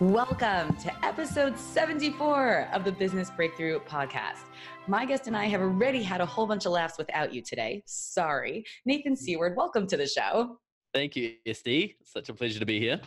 Welcome to episode 74 of the Business Breakthrough Podcast. My guest and I have already had a whole bunch of laughs without you today. Sorry. Nathan Seaward, welcome to the show. Thank you, Estie. Such a pleasure to be here.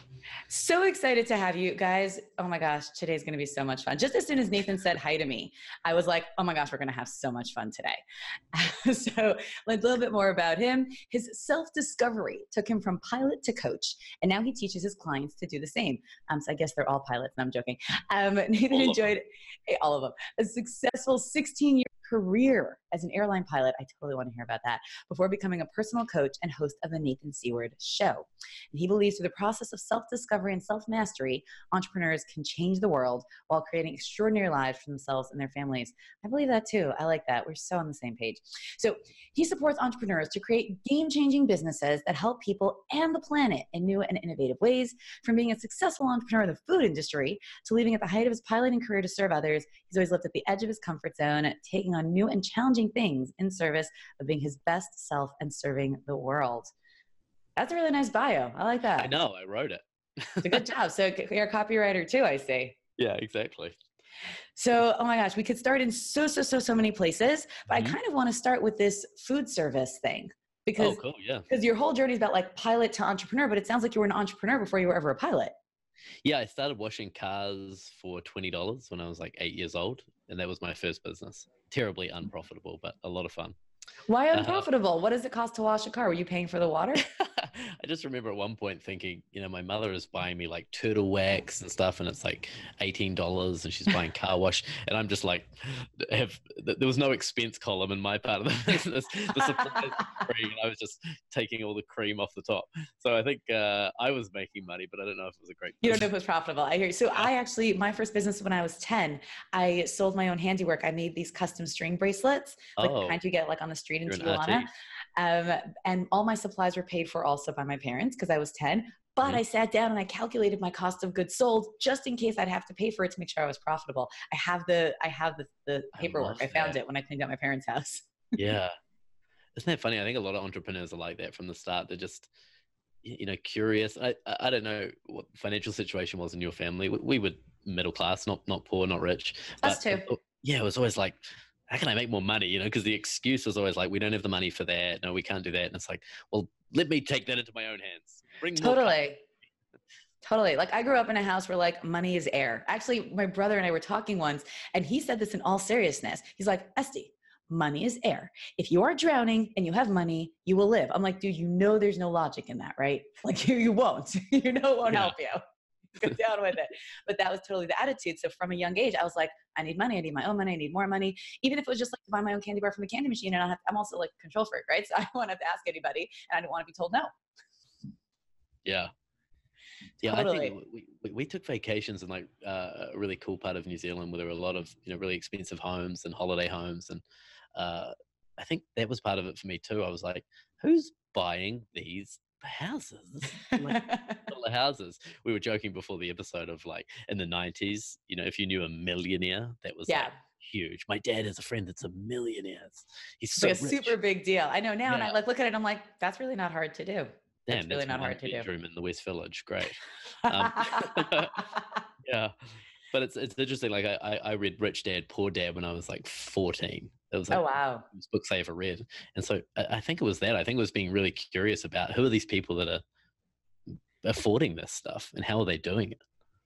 So excited to have you guys. Oh my gosh, today's going to be so much fun. Just as soon as Nathan said hi to me, I was like, oh my gosh, we're going to have so much fun today. so, learned a little bit more about him. His self discovery took him from pilot to coach, and now he teaches his clients to do the same. Um, so, I guess they're all pilots, and I'm joking. Um, Nathan all enjoyed hey, all of them. A successful 16 year career as an airline pilot. I totally want to hear about that. Before becoming a personal coach and host of the Nathan Seaward Show. And he believes through the process of self discovery and self mastery, entrepreneurs can change the world while creating extraordinary lives for themselves and their families. I believe that too. I like that. We're so on the same page. So he supports entrepreneurs to create game changing businesses that help people and the planet in new and innovative ways. From being a successful entrepreneur in the food industry to leaving at the height of his piloting career to serve others, he's always lived at the edge of his comfort zone, taking on new and challenging things in service of being his best self and serving the world. That's a really nice bio. I like that. I know. I wrote it. it's a good job. So you're a copywriter too, I see. Yeah, exactly. So, oh my gosh, we could start in so, so, so, so many places, but mm-hmm. I kind of want to start with this food service thing because, oh, cool. yeah. because your whole journey is about like pilot to entrepreneur, but it sounds like you were an entrepreneur before you were ever a pilot. Yeah, I started washing cars for twenty dollars when I was like eight years old, and that was my first business. Terribly unprofitable, but a lot of fun. Why uh, unprofitable? Uh, what does it cost to wash a car? Were you paying for the water? I just remember at one point thinking, you know, my mother is buying me like turtle wax and stuff, and it's like eighteen dollars, and she's buying car wash, and I'm just like, have there was no expense column in my part of the business. the supply free, and I was just taking all the cream off the top. So I think uh, I was making money, but I don't know if it was a great. You don't know if it was profitable. I hear you. So. I actually, my first business when I was ten, I sold my own handiwork. I made these custom string bracelets, like oh. the kind you get like on the street in You're Tijuana. Um, and all my supplies were paid for also by my parents because I was 10. But mm-hmm. I sat down and I calculated my cost of goods sold just in case I'd have to pay for it to make sure I was profitable. I have the I have the, the paperwork. I, I found it when I cleaned out my parents' house. yeah. Isn't that funny? I think a lot of entrepreneurs are like that from the start. They're just you know curious. I I don't know what financial situation was in your family. We, we were middle class, not not poor, not rich. Us too. Yeah, it was always like how can I make more money? You know, because the excuse was always like, we don't have the money for that. No, we can't do that. And it's like, well, let me take that into my own hands. Bring totally. Totally. Like I grew up in a house where like money is air. Actually, my brother and I were talking once, and he said this in all seriousness. He's like, Estie, money is air. If you are drowning and you have money, you will live. I'm like, dude, you know there's no logic in that, right? Like you, you won't. you know it won't yeah. help you. go down with it. But that was totally the attitude. So from a young age, I was like, I need money. I need my own money. I need more money. Even if it was just like to buy my own candy bar from the candy machine, and I I'm also like control freak, right? So I don't want to have to ask anybody, and I don't want to be told no. Yeah. Yeah, totally. I think we, we, we, took vacations in like uh, a really cool part of New Zealand where there were a lot of you know really expensive homes and holiday homes, and uh, I think that was part of it for me too. I was like, who's buying these houses, like the houses. We were joking before the episode of like in the nineties, you know, if you knew a millionaire, that was yeah. Like, huge. My dad has a friend that's a millionaire. He's so like a rich. super big deal. I know now, yeah. and I like look at it. I'm like, that's really not hard to do. Damn, that's really not hard to do. In the West Village, great. Um, yeah, but it's it's interesting. Like I I read Rich Dad Poor Dad when I was like 14, it was oh, like oh wow books I ever read, and so I, I think it was that. I think it was being really curious about who are these people that are affording this stuff and how are they doing it.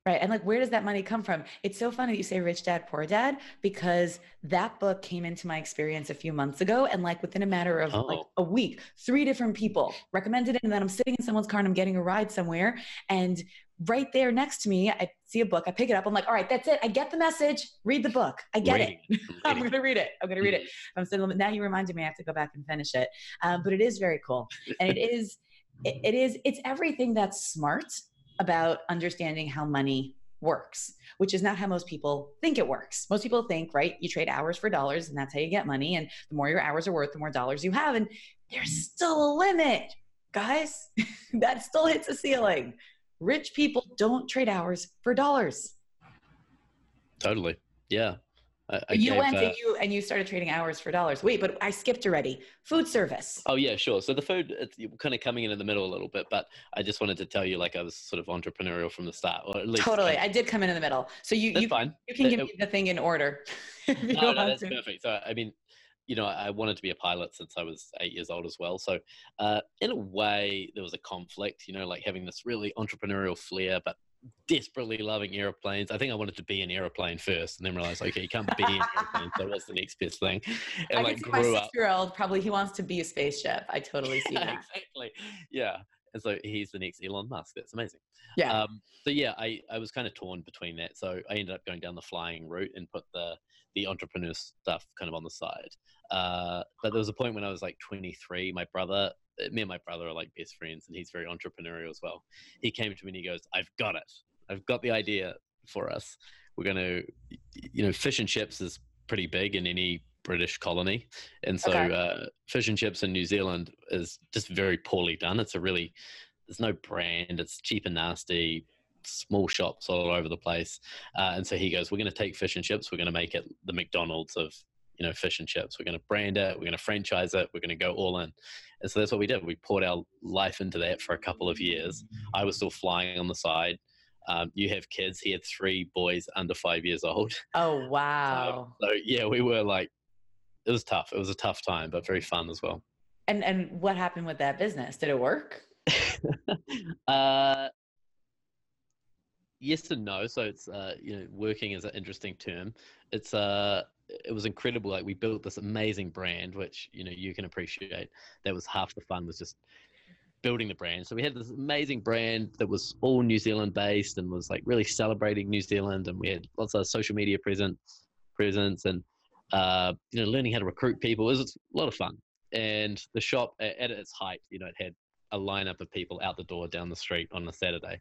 Right. And like, where does that money come from? It's so funny that you say Rich Dad, Poor Dad, because that book came into my experience a few months ago. And like within a matter of oh. like a week, three different people recommended it. And then I'm sitting in someone's car and I'm getting a ride somewhere. And right there next to me, I see a book, I pick it up. I'm like, all right, that's it. I get the message. Read the book. I get it. I'm going to read it. I'm going to read it. Mm-hmm. I'm saying, now you reminded me I have to go back and finish it. Um, but it is very cool. And it is, it, it is, it's everything that's smart about understanding how money works, which is not how most people think it works. Most people think, right, you trade hours for dollars and that's how you get money. And the more your hours are worth, the more dollars you have. And there's still a limit, guys. that still hits a ceiling. Rich people don't trade hours for dollars. Totally. Yeah. I, I you gave, went uh, and you and you started trading hours for dollars. Wait, but I skipped already. Food service. Oh yeah, sure. So the food, it's kind of coming in in the middle a little bit, but I just wanted to tell you, like I was sort of entrepreneurial from the start, or at least totally. I did come in in the middle, so you you, fine. you can give it, me the thing in order. no, no, that's to. perfect. So I mean, you know, I wanted to be a pilot since I was eight years old as well. So, uh, in a way, there was a conflict, you know, like having this really entrepreneurial flair, but desperately loving airplanes. I think I wanted to be an airplane first, and then realized, okay, you can't be an airplane. so what's the next best thing? And I like, can see my six-year-old probably he wants to be a spaceship. I totally see that. exactly. Yeah. And so he's the next Elon Musk. That's amazing. Yeah. Um, so yeah, I, I was kind of torn between that. So I ended up going down the flying route and put the the entrepreneur stuff kind of on the side. Uh, but there was a point when I was like 23. My brother me and my brother are like best friends and he's very entrepreneurial as well. He came to me and he goes, I've got it. I've got the idea for us. We're going to, you know, fish and chips is pretty big in any British colony. And so okay. uh, fish and chips in New Zealand is just very poorly done. It's a really, there's no brand. It's cheap and nasty, small shops all over the place. Uh, and so he goes, we're going to take fish and chips. We're going to make it the McDonald's of you know fish and chips. We're going to brand it. We're going to franchise it. We're going to go all in. And so that's what we did. We poured our life into that for a couple of years. I was still flying on the side. Um, you have kids. He had three boys under five years old. Oh wow! So, so yeah, we were like, it was tough. It was a tough time, but very fun as well. And and what happened with that business? Did it work? uh, yes and no. So it's uh, you know working is an interesting term. It's uh it was incredible. Like we built this amazing brand, which you know you can appreciate. That was half the fun was just building the brand. So we had this amazing brand that was all New Zealand based and was like really celebrating New Zealand. And we had lots of social media presence, presence, and uh, you know learning how to recruit people. It was a lot of fun. And the shop at its height, you know, it had a lineup of people out the door down the street on a Saturday,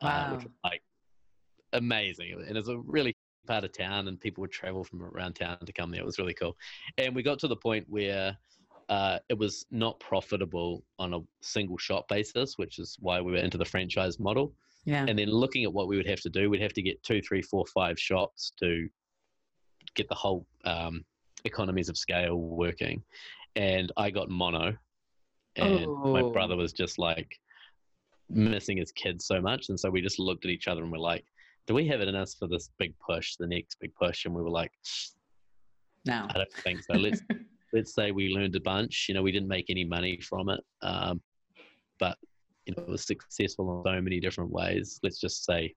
wow. uh, which was like amazing. And it's a really part of town and people would travel from around town to come there. It was really cool. And we got to the point where uh, it was not profitable on a single shop basis, which is why we were into the franchise model. Yeah. And then looking at what we would have to do, we'd have to get two, three, four, five shops to get the whole um, economies of scale working. And I got mono, and oh. my brother was just like missing his kids so much. And so we just looked at each other and we're like, do we have it in us for this big push, the next big push? And we were like, no, I don't think so. Let's let's say we learned a bunch. You know, we didn't make any money from it, um, but you know, it was successful in so many different ways. Let's just say,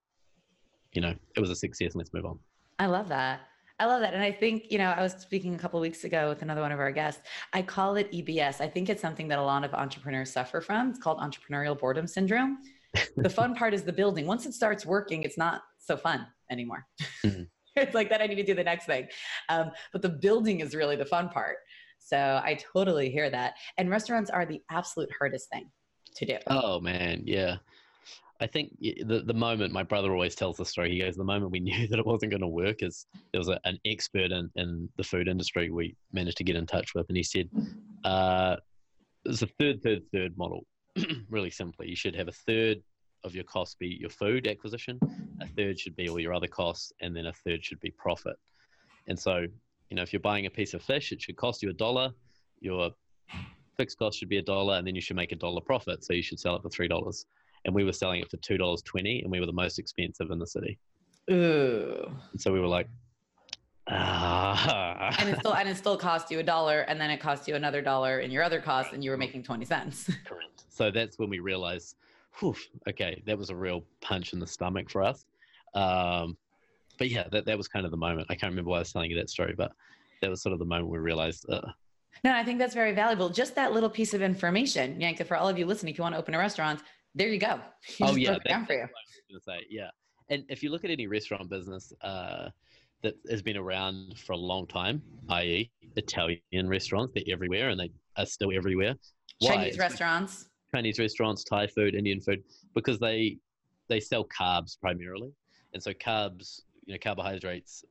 you know, it was a success, and let's move on. I love that. I love that. And I think, you know, I was speaking a couple weeks ago with another one of our guests. I call it EBS. I think it's something that a lot of entrepreneurs suffer from. It's called entrepreneurial boredom syndrome. the fun part is the building. Once it starts working, it's not so fun anymore. Mm-hmm. it's like that I need to do the next thing. Um, but the building is really the fun part. So I totally hear that. And restaurants are the absolute hardest thing to do. Oh man, yeah. I think the the moment my brother always tells the story. He goes, the moment we knew that it wasn't going to work is there was a, an expert in, in the food industry we managed to get in touch with, and he said, uh, "It's a third, third, third model. really simply, you should have a third of your costs be your food acquisition, a third should be all your other costs, and then a third should be profit. And so, you know, if you're buying a piece of fish, it should cost you a dollar. Your fixed cost should be a dollar, and then you should make a dollar profit. So you should sell it for three dollars. And we were selling it for two dollars twenty, and we were the most expensive in the city. Ooh. And so we were like, ah. and it still and it still cost you a dollar, and then it cost you another dollar in your other costs, and you were making twenty cents. Correct. So that's when we realized whew, okay, that was a real punch in the stomach for us. Um, but yeah, that, that was kind of the moment. I can't remember why I was telling you that story, but that was sort of the moment we realized. Uh, no, I think that's very valuable. Just that little piece of information, Yanka, for all of you listening, if you want to open a restaurant, there you go. You oh yeah, down for you. Say, yeah, and if you look at any restaurant business uh, that has been around for a long time, i.e., Italian restaurants, they're everywhere and they are still everywhere. Why? Chinese restaurants. Chinese restaurants, Thai food, Indian food, because they they sell carbs primarily, and so carbs, you know, carbohydrates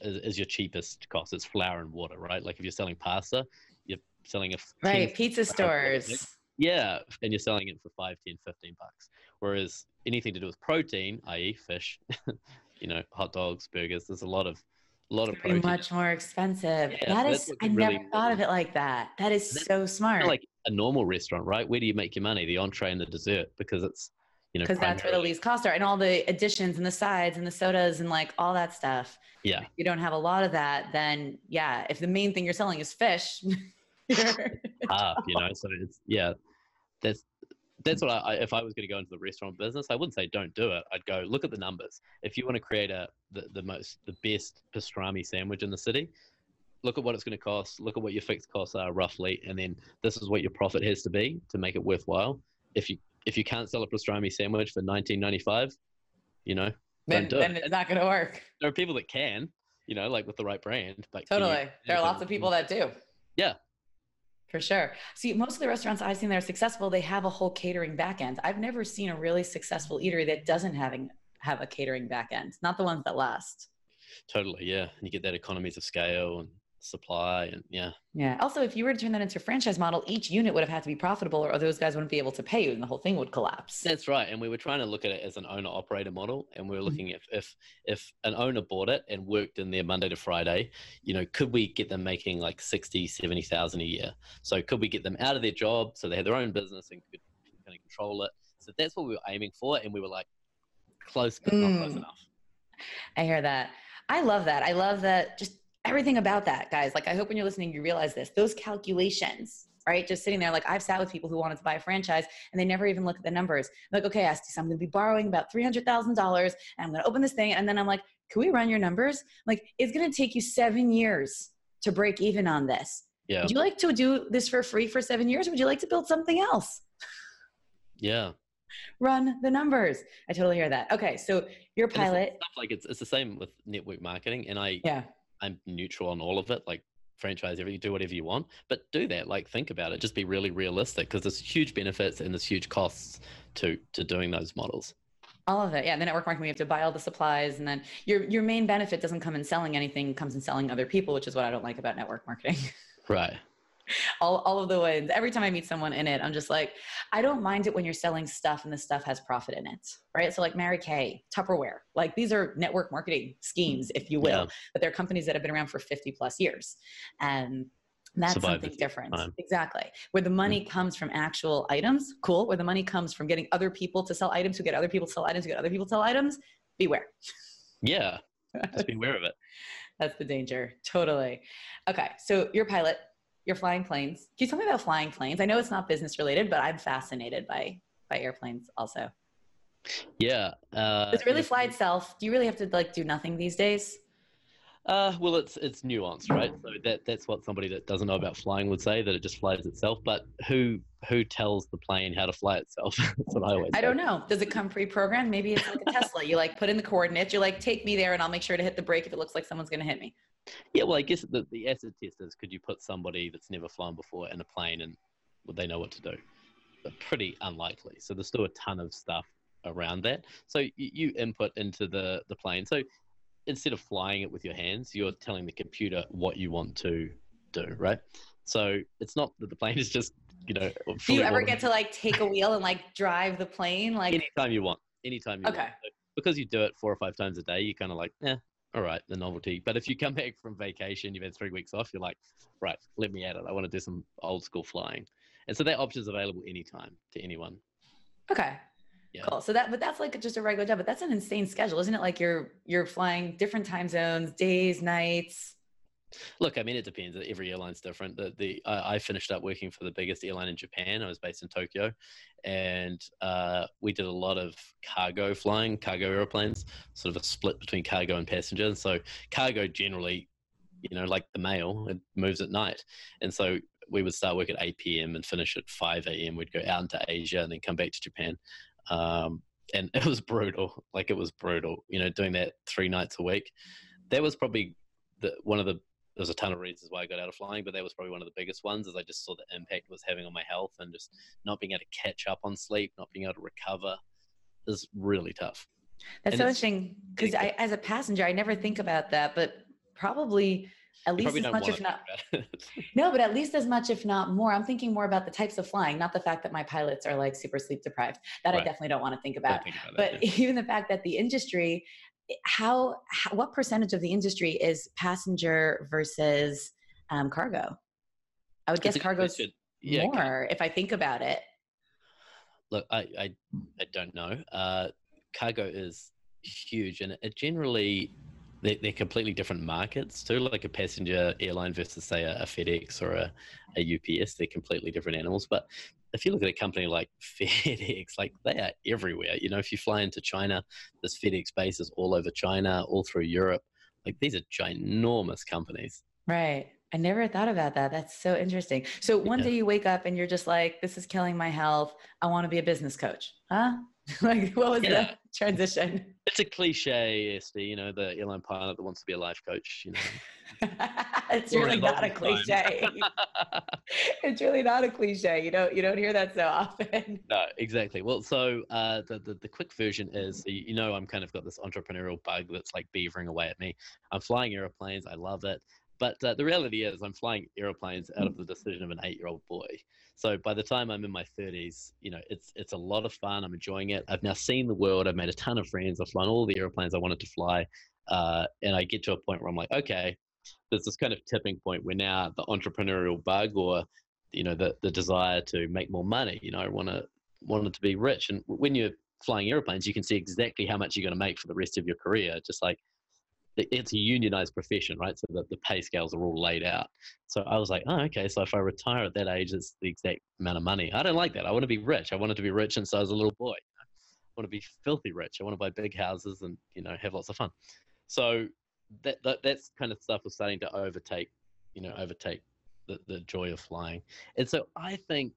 is, is your cheapest cost. It's flour and water, right? Like if you're selling pasta, you're selling a right pizza stores. Yeah, and you're selling it for 5, 10, 15 bucks. Whereas anything to do with protein, i.e., fish, you know, hot dogs, burgers, there's a lot of a lot of protein. Much more expensive. Yeah, that is, I really never thought of it like that. That is so smart. Like a normal restaurant, right? Where do you make your money? The entree and the dessert, because it's, you know, because that's where the least costs are, and all the additions and the sides and the sodas and like all that stuff. Yeah. If you don't have a lot of that, then yeah, if the main thing you're selling is fish, up, you know. So it's yeah, that's that's what I, if I was going to go into the restaurant business, I wouldn't say don't do it. I'd go look at the numbers. If you want to create a the, the most the best pastrami sandwich in the city, look at what it's going to cost. Look at what your fixed costs are roughly, and then this is what your profit has to be to make it worthwhile. If you if you can't sell a pastrami sandwich for 19.95, you know, then, then it. it's not going to work. There are people that can, you know, like with the right brand. But totally, there are lots of people that do. Yeah, for sure. See, most of the restaurants I've seen that are successful, they have a whole catering back end. I've never seen a really successful eatery that doesn't having have a catering back end. Not the ones that last. Totally, yeah. And you get that economies of scale and supply and yeah yeah also if you were to turn that into a franchise model each unit would have had to be profitable or those guys wouldn't be able to pay you and the whole thing would collapse that's right and we were trying to look at it as an owner operator model and we were mm-hmm. looking mm-hmm. at if if an owner bought it and worked in there monday to friday you know could we get them making like 60 70,000 a year so could we get them out of their job so they had their own business and could kind of control it so that's what we were aiming for and we were like close but mm. not close mm. enough i hear that i love that i love that just everything about that, guys. Like, I hope when you're listening, you realize this. Those calculations, right? Just sitting there, like I've sat with people who wanted to buy a franchise and they never even look at the numbers. like, okay, Estie, so I'm going to be borrowing about $300,000 and I'm going to open this thing. And then I'm like, can we run your numbers? like, it's going to take you seven years to break even on this. Yeah. Would you like to do this for free for seven years? would you like to build something else? Yeah. Run the numbers. I totally hear that. Okay, so your pilot. It's like it's it's the same with network marketing, and I yeah I'm neutral on all of it. Like franchise everything, do whatever you want, but do that. Like think about it. Just be really realistic because there's huge benefits and there's huge costs to to doing those models. All of it, yeah. The network marketing, we have to buy all the supplies, and then your your main benefit doesn't come in selling anything; comes in selling other people, which is what I don't like about network marketing. Right. all, all of the wins. Every time I meet someone in it, I'm just like, I don't mind it when you're selling stuff and the stuff has profit in it, right? So like Mary Kay, Tupperware, like these are network marketing schemes, if you will, yeah. but they're companies that have been around for 50 plus years. And that's Survive something different. Time. Exactly. Where the money mm comes from actual items, cool. Where the money comes from getting other people to sell items, who get other people to sell items, who get other people to sell items, beware. Yeah. Just beware of it. That's the danger. Totally. Okay. So your pilot, you're flying planes. Can you tell me about flying planes? I know it's not business related, but I'm fascinated by by airplanes also. Yeah. Uh, Does it really fly itself? Do you really have to like do nothing these days? Uh, well, it's it's nuanced, right? So that that's what somebody that doesn't know about flying would say that it just flies itself. But who who tells the plane how to fly itself? that's what I always. I say. don't know. Does it come pre-programmed? Maybe it's like a Tesla. You like put in the coordinates. You're like, take me there, and I'll make sure to hit the brake if it looks like someone's going to hit me. Yeah, well, I guess the, the acid test is could you put somebody that's never flown before in a plane and would they know what to do? But pretty unlikely. So there's still a ton of stuff around that. So you, you input into the the plane. So instead of flying it with your hands, you're telling the computer what you want to do, right? So it's not that the plane is just, you know. Do you ever get to like take a wheel and like drive the plane? Like anytime you want, anytime you okay. want. So because you do it four or five times a day, you kind of like, yeah, all right, the novelty. But if you come back from vacation, you've had three weeks off, you're like, right, let me at it. I want to do some old school flying. And so that option is available anytime to anyone. Okay. Yeah. Cool. So that, but that's like just a regular job, but that's an insane schedule, isn't it? Like you're, you're flying different time zones, days, nights. Look, I mean, it depends. Every airline's different. The, the I, I finished up working for the biggest airline in Japan. I was based in Tokyo, and uh, we did a lot of cargo flying, cargo airplanes, sort of a split between cargo and passenger. And so, cargo generally, you know, like the mail, it moves at night, and so we would start work at 8 p.m. and finish at 5 a.m. We'd go out into Asia and then come back to Japan. Um, and it was brutal. Like it was brutal, you know, doing that three nights a week. That was probably the, one of the there's a ton of reasons why I got out of flying, but that was probably one of the biggest ones. As I just saw the impact it was having on my health and just not being able to catch up on sleep, not being able to recover, is really tough. That's and so interesting because I, as a passenger, I never think about that, but probably at least as much, if not. no, but at least as much, if not more. I'm thinking more about the types of flying, not the fact that my pilots are like super sleep deprived. That right. I definitely don't want to think about. Think about but that, yeah. even the fact that the industry, how, how, what percentage of the industry is passenger versus um, cargo? I would guess cargo's yeah, more if I think about it. Look, I I, I don't know. Uh, cargo is huge, and it generally they're, they're completely different markets too. Like a passenger airline versus say a, a FedEx or a, a UPS, they're completely different animals. But if you look at a company like FedEx, like they are everywhere. You know, if you fly into China, this FedEx base is all over China, all through Europe. Like these are ginormous companies. Right. I never thought about that. That's so interesting. So one yeah. day you wake up and you're just like, this is killing my health. I want to be a business coach. Huh? like what was yeah. the transition? It's a cliche, Estie, you know, the airline pilot that wants to be a life coach, you know. it's really not a cliche. it's really not a cliche. You don't you don't hear that so often. No, exactly. Well, so uh, the, the the quick version is you know I'm kind of got this entrepreneurial bug that's like beavering away at me. I'm flying airplanes. I love it. But uh, the reality is, I'm flying airplanes out of the decision of an eight-year-old boy. So by the time I'm in my 30s, you know, it's it's a lot of fun. I'm enjoying it. I've now seen the world. I've made a ton of friends. I've flown all the airplanes I wanted to fly, uh, and I get to a point where I'm like, okay, there's this kind of tipping point where now the entrepreneurial bug or you know the the desire to make more money. You know, I want to wanted to be rich, and when you're flying airplanes, you can see exactly how much you're going to make for the rest of your career. Just like it's a unionized profession, right? So the, the pay scales are all laid out. So I was like, oh, okay. So if I retire at that age, it's the exact amount of money. I don't like that. I want to be rich. I wanted to be rich since I was a little boy. I want to be filthy rich. I want to buy big houses and you know have lots of fun. So that, that that's kind of stuff was starting to overtake, you know, overtake the, the joy of flying. And so I think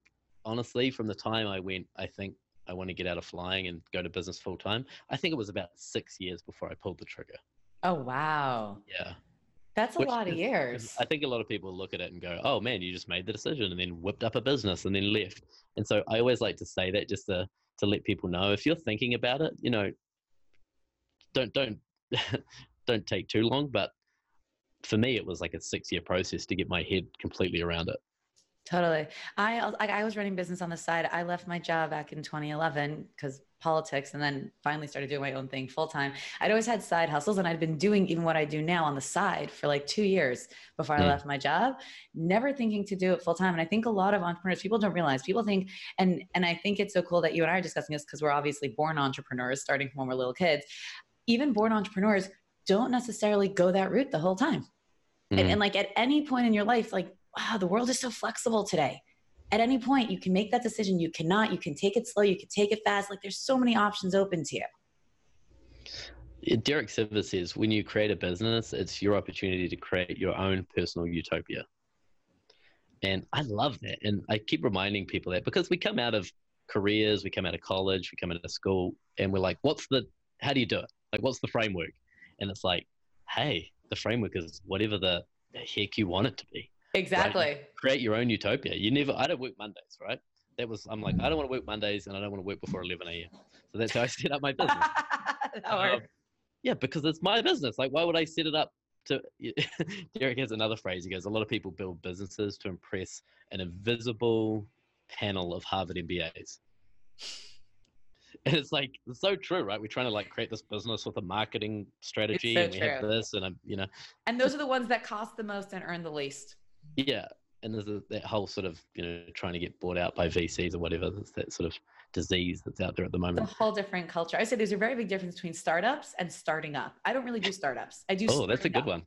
honestly, from the time I went, I think I want to get out of flying and go to business full time. I think it was about six years before I pulled the trigger. Oh wow. Yeah. That's a Which lot of years. I think a lot of people look at it and go, "Oh man, you just made the decision and then whipped up a business and then left." And so I always like to say that just to to let people know if you're thinking about it, you know, don't don't don't take too long. But for me, it was like a six year process to get my head completely around it. Totally. I I was running business on the side. I left my job back in 2011 because politics and then finally started doing my own thing full time. I'd always had side hustles and I'd been doing even what I do now on the side for like two years before mm. I left my job, never thinking to do it full time. And I think a lot of entrepreneurs, people don't realize, people think, and and I think it's so cool that you and I are discussing this because we're obviously born entrepreneurs starting from when we're little kids. Even born entrepreneurs don't necessarily go that route the whole time. Mm. And, and like at any point in your life, like, wow, the world is so flexible today at any point you can make that decision you cannot you can take it slow you can take it fast like there's so many options open to you Derek Sivers says when you create a business, it's your opportunity to create your own personal utopia. And I love that. And I keep reminding people that because we come out of careers, we come out of college, we come out of school, and we're like, what's the, how do you do it? Like, what's the framework? And it's like, hey, the framework is whatever the heck you want it to be. Exactly. Right? Create your own utopia. You never. I don't work Mondays, right? That was. I'm like, I don't want to work Mondays, and I don't want to work before 11 a.m. So that's how I set up my business. um, yeah, because it's my business. Like, why would I set it up to? Derek has another phrase. He goes, a lot of people build businesses to impress an invisible panel of Harvard MBAs. And it's like it's so true, right? We're trying to like create this business with a marketing strategy, so and we true. have this, and I'm, you know. And those are the ones that cost the most and earn the least. Yeah, and there's a, that whole sort of you know trying to get bought out by VCs or whatever. That's that sort of disease that's out there at the moment. It's a whole different culture. I say there's a very big difference between startups and starting up. I don't really do startups. I do. Oh, that's a good up. one.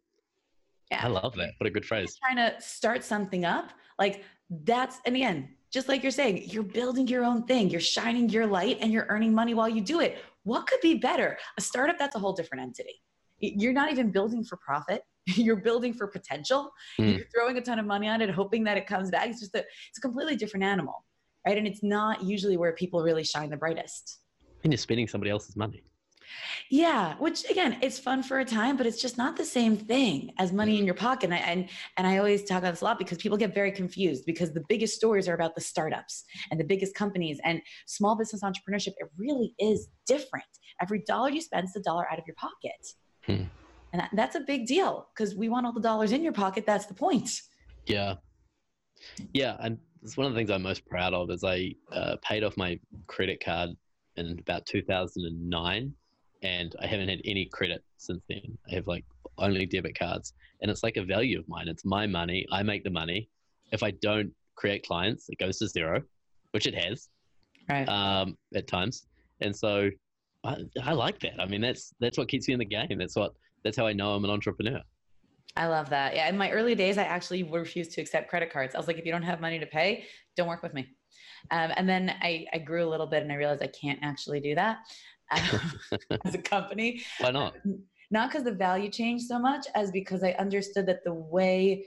Yeah, I love that. What a good phrase. Trying to start something up, like that's, and again, just like you're saying, you're building your own thing. You're shining your light, and you're earning money while you do it. What could be better? A startup that's a whole different entity. You're not even building for profit you're building for potential. Mm. You're throwing a ton of money on it, hoping that it comes back. It's just a, it's a completely different animal, right? And it's not usually where people really shine the brightest. And you're spending somebody else's money. Yeah, which again, it's fun for a time, but it's just not the same thing as money in your pocket. And I, and, and I always talk about this a lot because people get very confused because the biggest stories are about the startups and the biggest companies and small business entrepreneurship. It really is different. Every dollar you spend is a dollar out of your pocket. Hmm. And that, that's a big deal because we want all the dollars in your pocket. That's the point. Yeah. Yeah. And it's one of the things I'm most proud of is I uh, paid off my credit card in about 2009 and I haven't had any credit since then. I have like only debit cards, and it's like a value of mine. It's my money. I make the money. If I don't create clients, it goes to zero, which it has, right? Um, at times, and so I, I like that. I mean, that's that's what keeps me in the game. That's what that's how I know I'm an entrepreneur. I love that. Yeah, in my early days, I actually refused to accept credit cards. I was like, if you don't have money to pay, don't work with me. Um, and then I, I grew a little bit and I realized I can't actually do that. as a company. Why not? Not because the value changed so much as because I understood that the way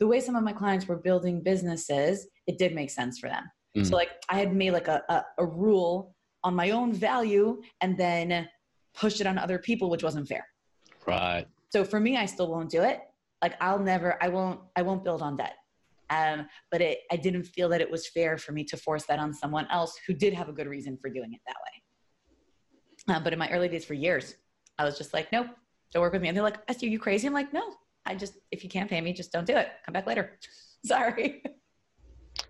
the way some of my clients were building businesses, it did make sense for them. Mm. So like I had made like a, a, a rule on my own value and then pushed it on other people, which wasn't fair. Right. So for me, I still won't do it. Like I'll never, I won't, I won't build on debt. Um, but it, I didn't feel that it was fair for me to force that on someone else who did have a good reason for doing it that way. Uh, but in my early days, for years, I was just like, nope, don't work with me. And they're like, Esther, you crazy? I'm like, no, I just, if you can't pay me, just don't do it. Come back later. Sorry.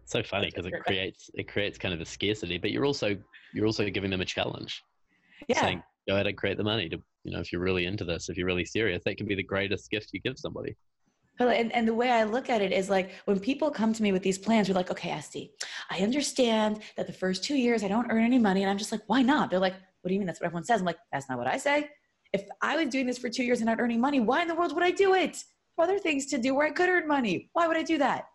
so funny because it creates, it creates kind of a scarcity, but you're also, you're also giving them a challenge. Yeah. Saying, go ahead and create the money to, you know, if you're really into this, if you're really serious, that can be the greatest gift you give somebody. And, and the way I look at it is like when people come to me with these plans, we're like, okay, Estie, I understand that the first two years I don't earn any money. And I'm just like, why not? They're like, what do you mean? That's what everyone says. I'm like, that's not what I say. If I was doing this for two years and not earning money, why in the world would I do it? other things to do where I could earn money. Why would I do that?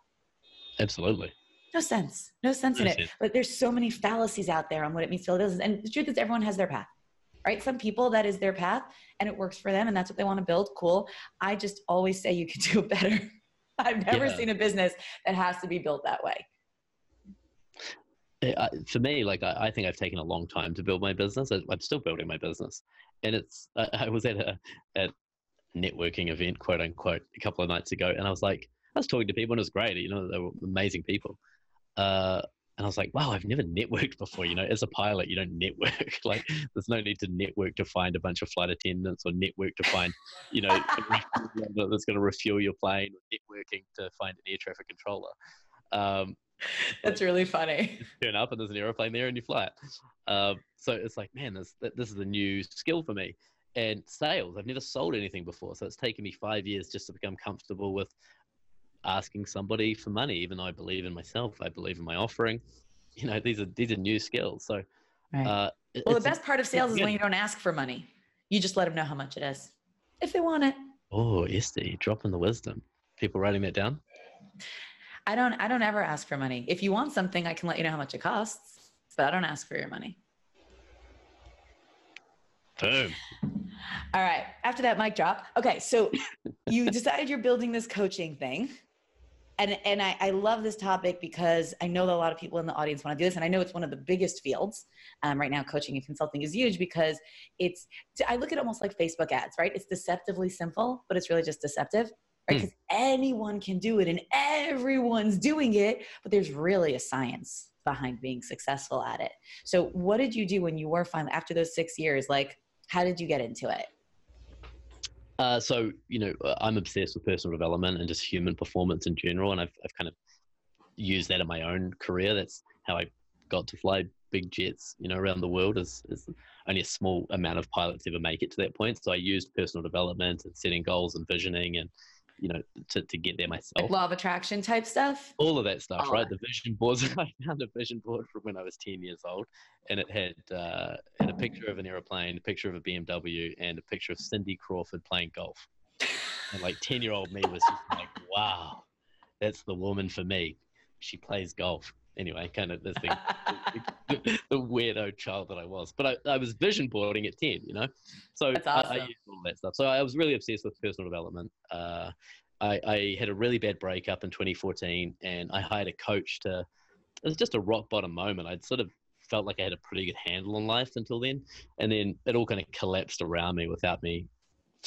Absolutely. No sense. No sense no in sense. it. But there's so many fallacies out there on what it means to build business. And the truth is everyone has their path. Right? Some people that is their path and it works for them and that's what they want to build. Cool. I just always say you can do it better. I've never yeah. seen a business that has to be built that way. Eh, for me, like I, I, think I've taken a long time to build my business. I, am still building my business, and it's. I, I was at a at networking event, quote unquote, a couple of nights ago, and I was like, I was talking to people, and it was great. You know, they were amazing people. Uh, and I was like, wow, I've never networked before. You know, as a pilot, you don't network. like, there's no need to network to find a bunch of flight attendants or network to find, you know, that's going to refuel your plane or networking to find an air traffic controller. Um, that's really funny. Turn up and there's an aeroplane there and you fly it. Um, so it's like, man, this this is a new skill for me. And sales, I've never sold anything before, so it's taken me five years just to become comfortable with asking somebody for money. Even though I believe in myself, I believe in my offering. You know, these are these are new skills. So, right. uh, well, the best part of sales is when you don't ask for money. You just let them know how much it is, if they want it. Oh, Esther, dropping the wisdom. People writing that down. I don't I don't ever ask for money. If you want something, I can let you know how much it costs, but I don't ask for your money. Boom. All right. After that mic drop. Okay. So you decided you're building this coaching thing. And and I, I love this topic because I know that a lot of people in the audience want to do this. And I know it's one of the biggest fields. Um, right now, coaching and consulting is huge because it's I look at it almost like Facebook ads, right? It's deceptively simple, but it's really just deceptive right? Because mm. anyone can do it and everyone's doing it, but there's really a science behind being successful at it. So, what did you do when you were finally after those six years? Like, how did you get into it? Uh, so, you know, uh, I'm obsessed with personal development and just human performance in general, and I've, I've kind of used that in my own career. That's how I got to fly big jets, you know, around the world. Is, is only a small amount of pilots ever make it to that point. So I used personal development and setting goals and visioning and you know, to, to get there myself. Like law of attraction type stuff? All of that stuff, oh. right? The vision boards. I found a vision board from when I was 10 years old, and it had, uh, had a picture of an aeroplane, a picture of a BMW, and a picture of Cindy Crawford playing golf. And like 10 year old me was just like, wow, that's the woman for me. She plays golf anyway, kind of this thing, the, the, weirdo child that I was. But I, I was vision boarding at 10, you know? So awesome. I, I, used all that stuff. So I was really obsessed with personal development. Uh, I, I, had a really bad breakup in 2014 and I hired a coach to, it was just a rock bottom moment. I'd sort of felt like I had a pretty good handle on life until then. And then it all kind of collapsed around me without me,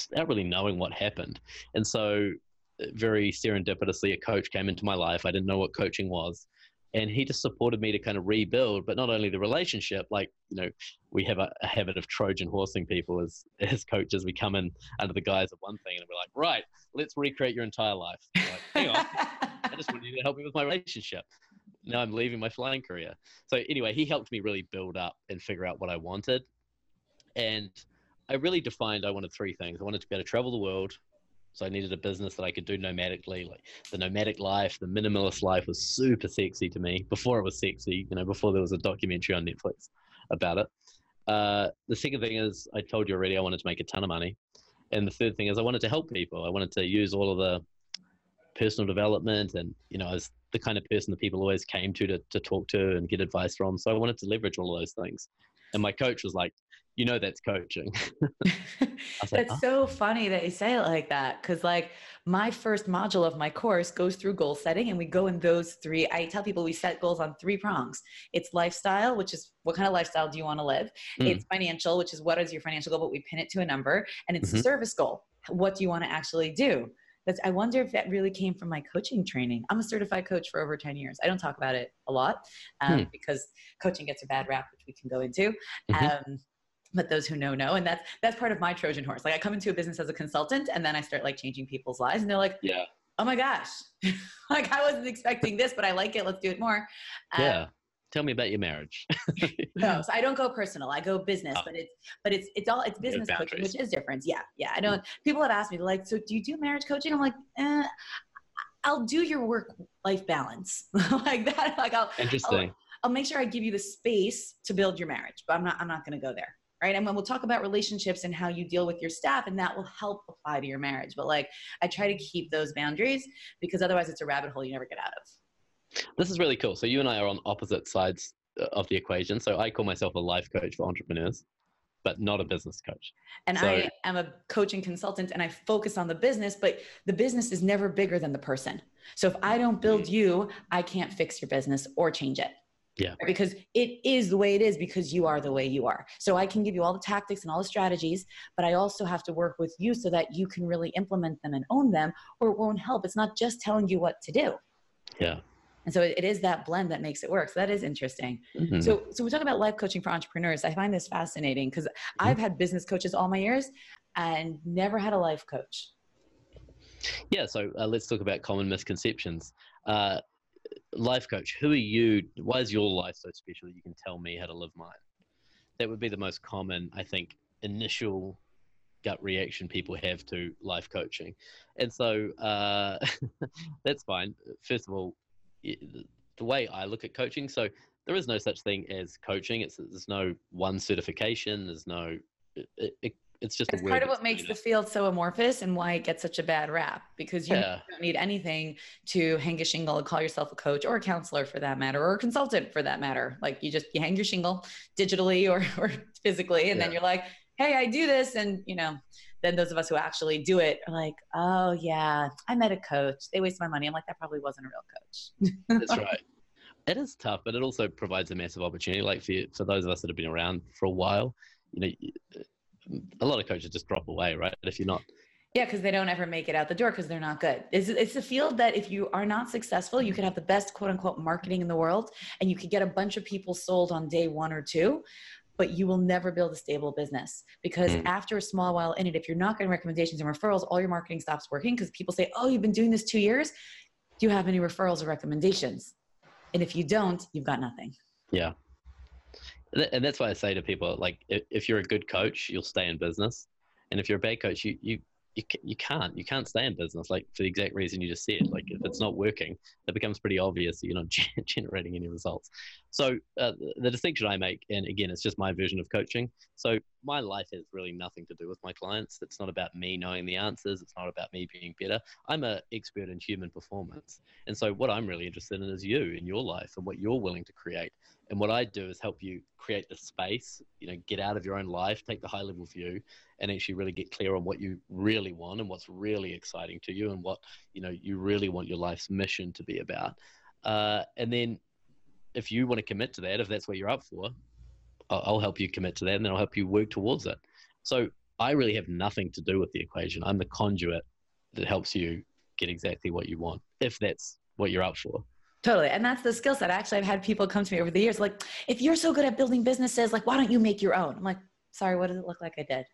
without really knowing what happened. And so, uh, very serendipitously, a coach came into my life. I didn't know what coaching was and he just supported me to kind of rebuild but not only the relationship like you know we have a, a, habit of trojan horsing people as as coaches. We come in under the guise of one thing and we're like right let's recreate your entire life. Like, hang on i just want you to help me with my relationship. Now i'm leaving my flying career. So anyway he helped me really build up and figure out what i wanted. And i really defined i wanted three things. I wanted to be able to travel the world so I needed a business that I could do nomadically. Like the nomadic life, the minimalist life was super sexy to me before it was sexy, you know, before there was a documentary on Netflix about it. Uh, the second thing is, I told you already, I wanted to make a ton of money. And the third thing is, I wanted to help people. I wanted to use all of the personal development and, you know, as the kind of person that people always came to, to to talk to and get advice from. So I wanted to leverage all of those things. And my coach was like, you know that's coaching. that's like, oh. so funny that you say it like that. Cause like my first module of my course goes through goal setting and we go in those three. I tell people we set goals on three prongs. It's lifestyle, which is what kind of lifestyle do you want to live? Mm. It's financial, which is what is your financial goal, but we pin it to a number. And it's mm-hmm. service goal. What do you want to actually do? That's, I wonder if that really came from my coaching training. I'm a certified coach for over 10 years. I don't talk about it a lot um, hmm. because coaching gets a bad rap, which we can go into. Mm-hmm. Um, but those who know know and that's that's part of my trojan horse. Like i come into a business as a consultant and then i start like changing people's lives and they're like yeah. Oh my gosh. Like i wasn't expecting this but i like it let's do it more. Um, yeah. Tell me about your marriage. No so i don't go personal i go business oh. but it's but it's it's all it's business coaching which is different. Yeah yeah i don't people have asked me like so do you do marriage coaching? I'm like eh, i'll do your work life balance. Like that like i'll interesting. I'll, I'll make sure i give you the space to build your marriage but i'm not i'm not going to go there right? And when we'll talk about relationships and how you deal with your staff, and that will help apply to your marriage. But like, I try to keep those boundaries because otherwise it's a rabbit hole you never get out of. This is really cool. So you and I are on opposite sides uh, of the equation. So I call myself a life coach for entrepreneurs, but not a business coach. And so, I am a coaching consultant and I focus on the business, but the business is never bigger than the person. So if I don't build mm. you, I can't fix your business or change it. Yeah. Because it is the way it is because you are the way you are. So I can give you all the tactics and all the strategies, but I also have to work with you so that you can really implement them and own them, or it won't help. It's not just telling you what to do. Yeah. And so it is that blend that makes it work. So that is interesting. Mm-hmm. So, so we talk about life coaching for entrepreneurs. I find this fascinating because mm-hmm. I've had business coaches all my years and never had a life coach. Yeah. So uh, let's talk about common misconceptions. Uh, life coach, who are you? Why is your life so special that you can tell me how to live mine? That would be the most common, I think, initial gut reaction people have to life coaching. And so uh, that's fine. First of all, the way I look at coaching, so there is no such thing as coaching. It's there's no one certification. There's no it, it, it's just it's part of what makes the field so amorphous and why it gets such a bad rap because you yeah. don't need anything to hang a shingle and call yourself a coach or a counselor for that matter or a consultant for that matter. Like you just you hang your shingle digitally or, or physically and yeah. then you're like hey i do this and you know then those of us who actually do it are like oh yeah i met a coach. They wasted my money. I'm like that probably wasn't a real coach. That's right. It is tough but it also provides a massive opportunity like for, for those of us that have been around for a while. You know a lot of coaches just drop away, right? If you're not. Yeah, because they don't ever make it out the door because they're not good. It's, it's a field that if you are not successful, you could have the best quote unquote marketing in the world and you could get a bunch of people sold on day one or two, but you will never build a stable business because mm. after a small while in it, if you're not getting recommendations and referrals, all your marketing stops working because people say, Oh, you've been doing this two years. Do you have any referrals or recommendations? And if you don't, you've got nothing. Yeah and that's why I say to people, like, if you're a good coach, you'll stay in business, and if you're a bad coach, you you you, you can't you can't stay in business like for the exact reason you just said. Like if it's not working it becomes pretty obvious that you're not generating any results. So uh, the distinction i make and again it's just my version of coaching. So my life has really nothing to do with my clients. It's not about me knowing the answers. It's not about me being better i'm an expert in human performance. And so what i'm really interested in is you in your life and what you're willing to create. And what I do is help you create the space, you know, get out of your own life, take the high level view, and actually really get clear on what you really want and what's really exciting to you and what, you know, you really want your life's mission to be about. Uh, and then if you want to commit to that, if that's what you're up for, I'll, I'll help you commit to that, and then I'll help you work towards it. So I really have nothing to do with the equation. I'm the conduit that helps you get exactly what you want, if that's what you're up for. Totally. And that's the skill set. Actually, I've had people come to me over the years like, if you're so good at building businesses, like, why don't you make your own? I'm like, sorry, what does it look like I did?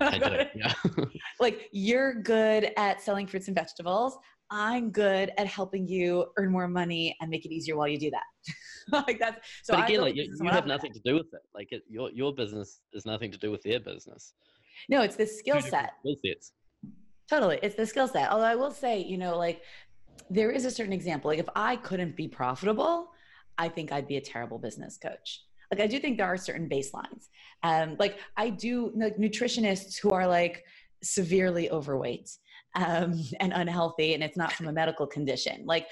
I did, yeah. like, you're good at selling fruits and vegetables. I'm good at helping you earn more money and make it easier while you do that. like that's so. But again, like you, you have nothing to do with it. Like it, your your business is nothing to do with their business. No, it's the skill set. Skill sets. Totally, it's the skill set. Although I will say, you know, like there is a certain example. Like if I couldn't be profitable, I think I'd be a terrible business coach. Like I do think there are certain baselines. Um, like I do like nutritionists who are like severely overweight um, and unhealthy and it's not from a medical condition like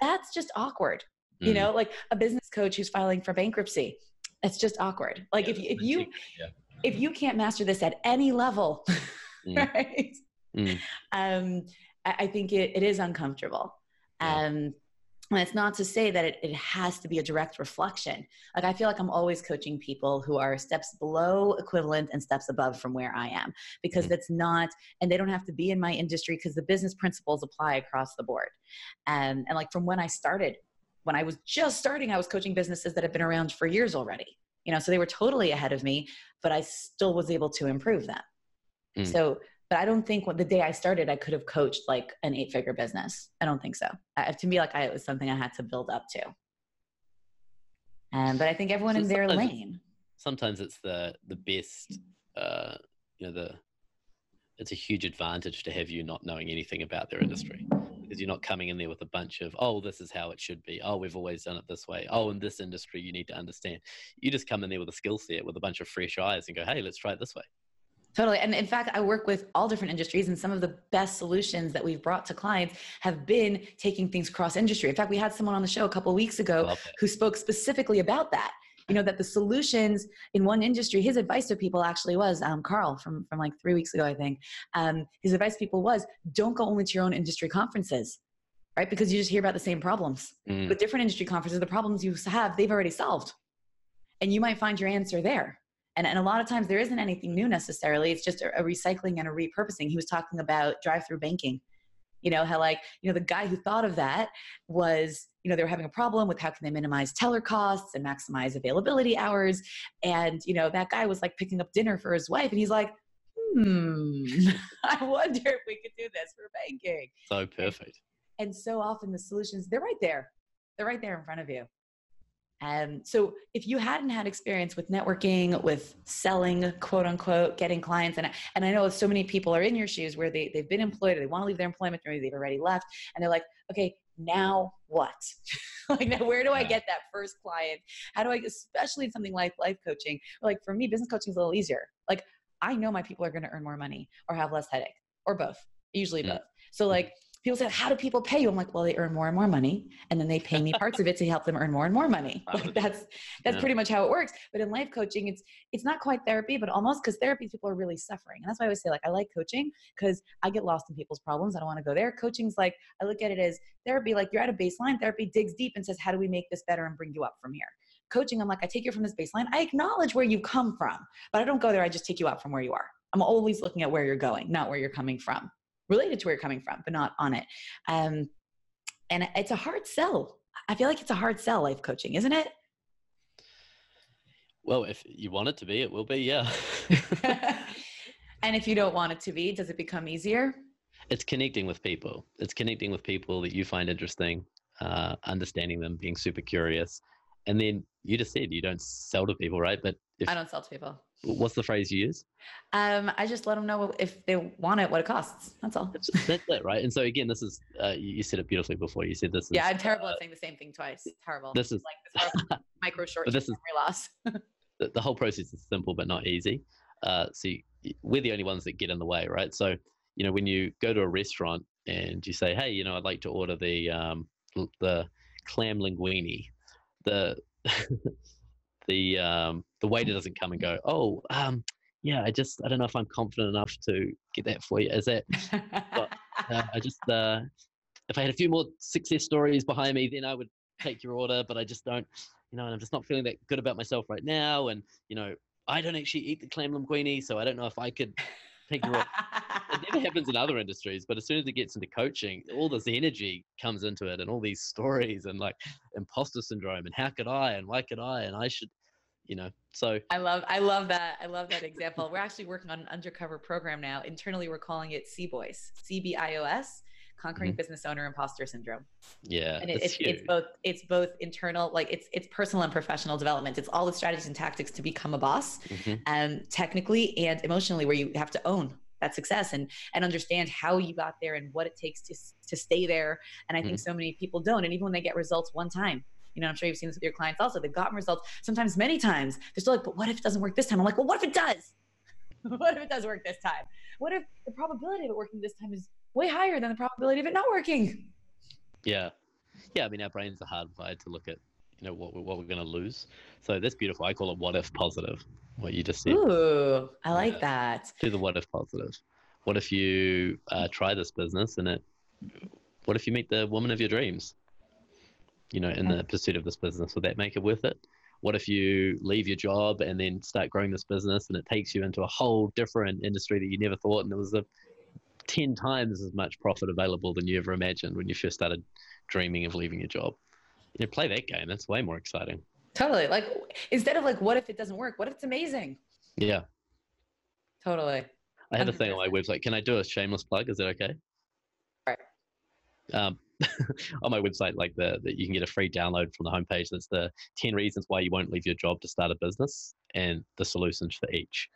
that's just awkward mm. you know like a business coach who's filing for bankruptcy it's just awkward like yeah, if, if you yeah. if you can't master this at any level mm. right mm. um I, I think it, it is uncomfortable yeah. um and it's not to say that it, it has to be a direct reflection. Like I feel like I'm always coaching people who are steps below equivalent and steps above from where I am because mm-hmm. that's not, and they don't have to be in my industry because the business principles apply across the board. And, and like from when I started, when I was just starting, I was coaching businesses that have been around for years already. You know, so they were totally ahead of me, but I still was able to improve them. Mm. So but I don't think what the day I started, I could have coached like an eight figure business. I don't think so. I, to me, like I, it was something I had to build up to. Um, but I think everyone so in their lane. Sometimes it's the the best. Uh, you know, the it's a huge advantage to have you not knowing anything about their industry because you're not coming in there with a bunch of oh this is how it should be oh we've always done it this way oh in this industry you need to understand you just come in there with a skill set with a bunch of fresh eyes and go hey let's try it this way Totally. And in fact, I work with all different industries, and some of the best solutions that we've brought to clients have been taking things cross industry. In fact, we had someone on the show a couple weeks ago who spoke specifically about that. You know, that the solutions in one industry, his advice to people actually was um, Carl from, from like three weeks ago, I think. Um, his advice to people was don't go only to your own industry conferences, right? Because you just hear about the same problems. Mm. But different industry conferences, the problems you have, they've already solved. And you might find your answer there and, and a lot of times there isn't anything new necessarily. It's just a, a recycling and a repurposing. He was talking about drive-through banking you know how like you know the guy who thought of that was you know they were having a problem with how can they minimize teller costs and maximize availability hours. And you know that guy was like picking up dinner for his wife and he's like hmm i wonder if we could do this for banking. So perfect. And, and so often the solutions they're right there. They're right there in front of you um, so if you hadn't had experience with networking, with selling, quote unquote, getting clients, and and I know so many people are in your shoes where they they've been employed, or they want to leave their employment, or they've already left, and they're like, okay, now what? like now where do I get that first client? How do I, especially in something like life coaching? Like for me, business coaching is a little easier. Like I know my people are going to earn more money or have less headache or both. Usually both. So like people say, how do people pay you? I'm like, well, they earn more and more money. And then they pay me parts of it to help them earn more and more money. Like that's, that's yeah. pretty much how it works. But in life coaching, it's, it's not quite therapy, but almost because therapy, people are really suffering. And that's why I always say, like, I like coaching because I get lost in people's problems. I don't want to go there. Coaching's like, I look at it as therapy, like you're at a baseline. Therapy digs deep and says, how do we make this better and bring you up from here? Coaching, I'm like, I take you from this baseline. I acknowledge where you come from, but I don't go there. I just take you up from where you are. I'm always looking at where you're going, not where you're coming from related to where you're coming from, but not on it. Um, and it's a hard sell. I feel like it's a hard sell, life coaching, isn't it? Well, if you want it to be, it will be, yeah. and if you don't want it to be, does it become easier? It's connecting with people. It's connecting with people that you find interesting, uh, understanding them, being super curious. And then you just said you don't sell to people, right? But if, I don't sell to people. What's the phrase you use? Um, I just let them know if they want it, what it costs. That's all. That's, that's it, right? And so again, this is uh, you said it beautifully before. You said this. Is, yeah, I'm terrible uh, at saying the same thing twice. It's terrible. This is like this micro short this is, memory loss. the, the, whole process is simple but not easy. Uh, so you, we're the only ones that get in the way, right? So you know when you go to a restaurant and you say, "Hey, you know, I'd like to order the um, the clam linguine," the the um, the waiter doesn't come and go, oh, um, yeah, I just I don't know if I'm confident enough to get that for you. Is that? but, uh, I just uh, if I had a few more success stories behind me, then I would take your order, but I just don't, you know, and I'm just not feeling that good about myself right now. And, you know, I don't actually eat the clam linguine, so I don't know if I could take your order. it never happens in other industries, but as soon as it gets into coaching, all this energy comes into it and all these stories and like imposter syndrome and how could I and why could I and I should, you know, so I love I love that. I love that example. We're actually working on an undercover program now. Internally we're calling it C-Boys, C-B-I-O-S conquering mm-hmm. business owner imposter syndrome. Yeah, and it, it's, it's both it's both internal, like it's it's personal and professional development. It's all the strategies and tactics to become a boss, mm-hmm. and um, technically and emotionally, where you have to own that success and and understand how you got there and what it takes to to stay there. And I think mm-hmm. so many people don't. And even when they get results one time, you know, I'm sure you've seen this with your clients also. They've gotten results sometimes many times. They're still like, but what if it doesn't work this time? I'm like, well, what if it does? what if it does work this time? What if the probability of it working this time is way higher than the probability of it not working. Yeah. Yeah. I mean, our brains are hardwired to look at, you know, what, we're, what we're going to lose. So that's beautiful. I call it what if positive, what you just said. Ooh, I like yeah. that. Do the what if positive. What if you uh, try this business and it, what if you meet the woman of your dreams, you know, in the pursuit of this business? Would that make it worth it? What if you leave your job and then start growing this business and it takes you into a whole different industry that you never thought and there was a 10 times as much profit available than you ever imagined when you first started dreaming of leaving your job. You know, play that game. That's way more exciting. Totally. Like instead of like, what if it doesn't work? What if it's amazing? Yeah. Totally. I have a thing on my website. Can I do a shameless plug? Is that okay? Right. Um, on my website, like the that you can get a free download from the homepage. That's the ten reasons why you won't leave your job to start a business and the solutions for each.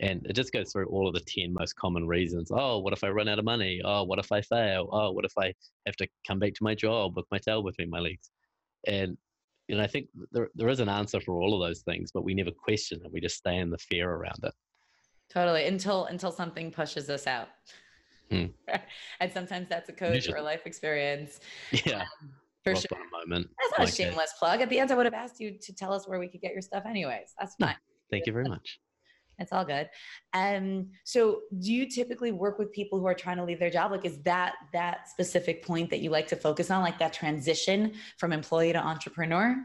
And it just goes through all of the 10 most common reasons. Oh, what if I run out of money? Oh, what if I fail? Oh, what if I have to come back to my job with my tail between my legs? And you know, I think there, there is an answer for all of those things, but we never question it. We just stay in the fear around it. Totally. Until until something pushes us out. Hmm. and sometimes that's a coach or a life experience. Yeah. Um, for sure. Moment. That's not like a shameless plug. At the end, I would have asked you to tell us where we could get your stuff anyways. That's fine. Thank you very much. It's all good. Um, so do you typically work with people who are trying to leave their job? Like, is that that specific point that you like to focus on, like that transition from employee to entrepreneur?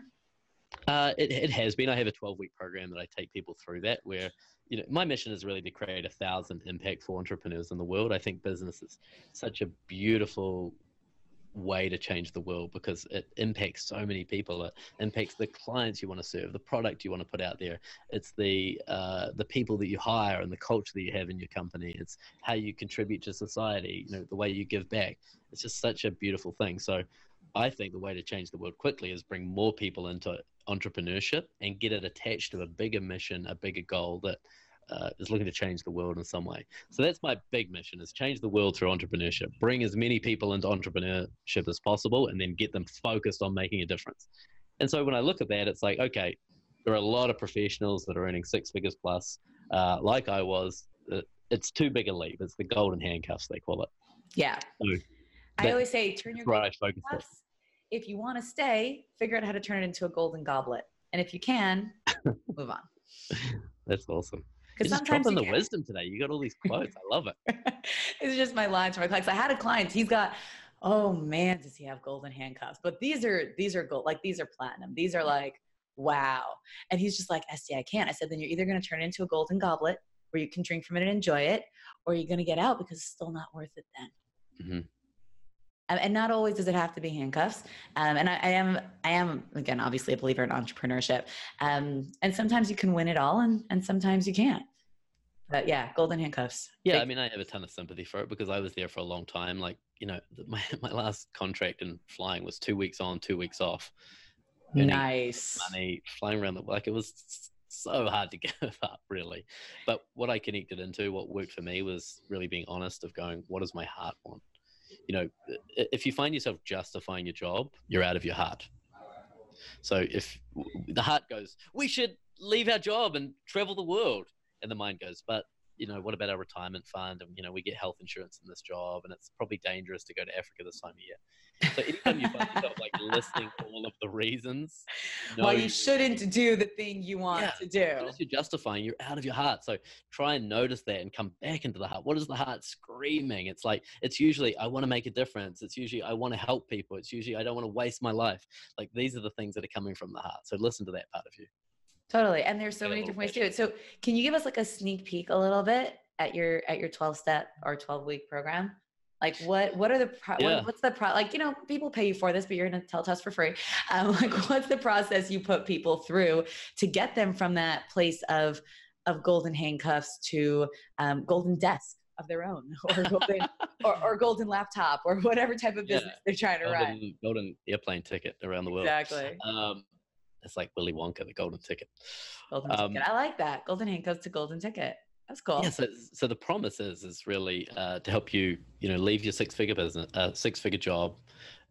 Uh, it, it has been. I have a 12 week program that I take people through that where, you know, my mission is really to create a thousand impactful entrepreneurs in the world. I think business is such a beautiful way to change the world because it impacts so many people. It impacts the clients you want to serve, the product you want to put out there. It's the uh, the people that you hire and the culture that you have in your company. It's how you contribute to society. You know the way you give back. It's just such a beautiful thing. So, I think the way to change the world quickly is bring more people into entrepreneurship and get it attached to a bigger mission, a bigger goal that uh, is looking to change the world in some way. So that's my big mission: is change the world through entrepreneurship. Bring as many people into entrepreneurship as possible, and then get them focused on making a difference. And so when I look at that, it's like, okay, there are a lot of professionals that are earning six figures plus, uh, like I was. Uh, it's too big a leap. It's the golden handcuffs they call it. Yeah. So I always say, turn your right handcuffs. If you want to stay, figure out how to turn it into a golden goblet. And if you can, move on. That's awesome. Because sometimes dropping the wisdom today. You got all these quotes. I love it. it's just my lines for my clients. I had a client. He's got, oh man, does he have golden handcuffs? But these are these are gold. Like these are platinum. These are like wow. And he's just like, Estie, I can't. I said, then you're either going to turn it into a golden goblet where you can drink from it and enjoy it, or you're going to get out because it's still not worth it then. Mm-hmm and not always does it have to be handcuffs. Um, and I, I, am, I am again, obviously a believer in entrepreneurship. Um, and sometimes you can win it all, and and sometimes you can't. But yeah, golden handcuffs. Yeah, I mean, I have a ton of sympathy for it because I was there for a long time. Like, you know, my my last contract in flying was two weeks on, two weeks off. Nice money flying around the like it was so hard to give up really but what i connected into what worked for me was really being honest of going what does my heart want you know, if you find yourself justifying your job, you're out of your heart. So if the heart goes, we should leave our job and travel the world, and the mind goes, but you know, what about our retirement fund? And you know, we get health insurance in this job, and it's probably dangerous to go to Africa this time of year. So anytime you find yourself like listing all of the reasons. No, Why you shouldn't do the thing you want yeah, to do. You're justifying, you're out of your heart. So try and notice that and come back into the heart. What is the heart screaming? It's like, it's usually, I want to make a difference. It's usually, I want to help people. It's usually, I don't want to waste my life. Like these are the things that are coming from the heart. So listen to that part of you. Totally. And there's so many different ways to do it. So can you give us like a sneak peek a little bit at your, at your 12 step or 12 week program? Like what, what are the, pro- yeah. what, what's the pro, like, you know, people pay you for this, but you're going to tell us for free. Um, like what's the process you put people through to get them from that place of, of golden handcuffs to um, golden desk of their own or golden or, or, golden laptop or whatever type of business yeah. they're trying to golden, run. Golden airplane ticket around the world. Exactly. Um, it's like Willy Wonka, the golden ticket. Golden um, ticket. I like that. Golden handcuffs to golden ticket. That's cool. Yeah. So, so the promise is is really uh, to help you, you know, leave your six figure business, uh, six figure job,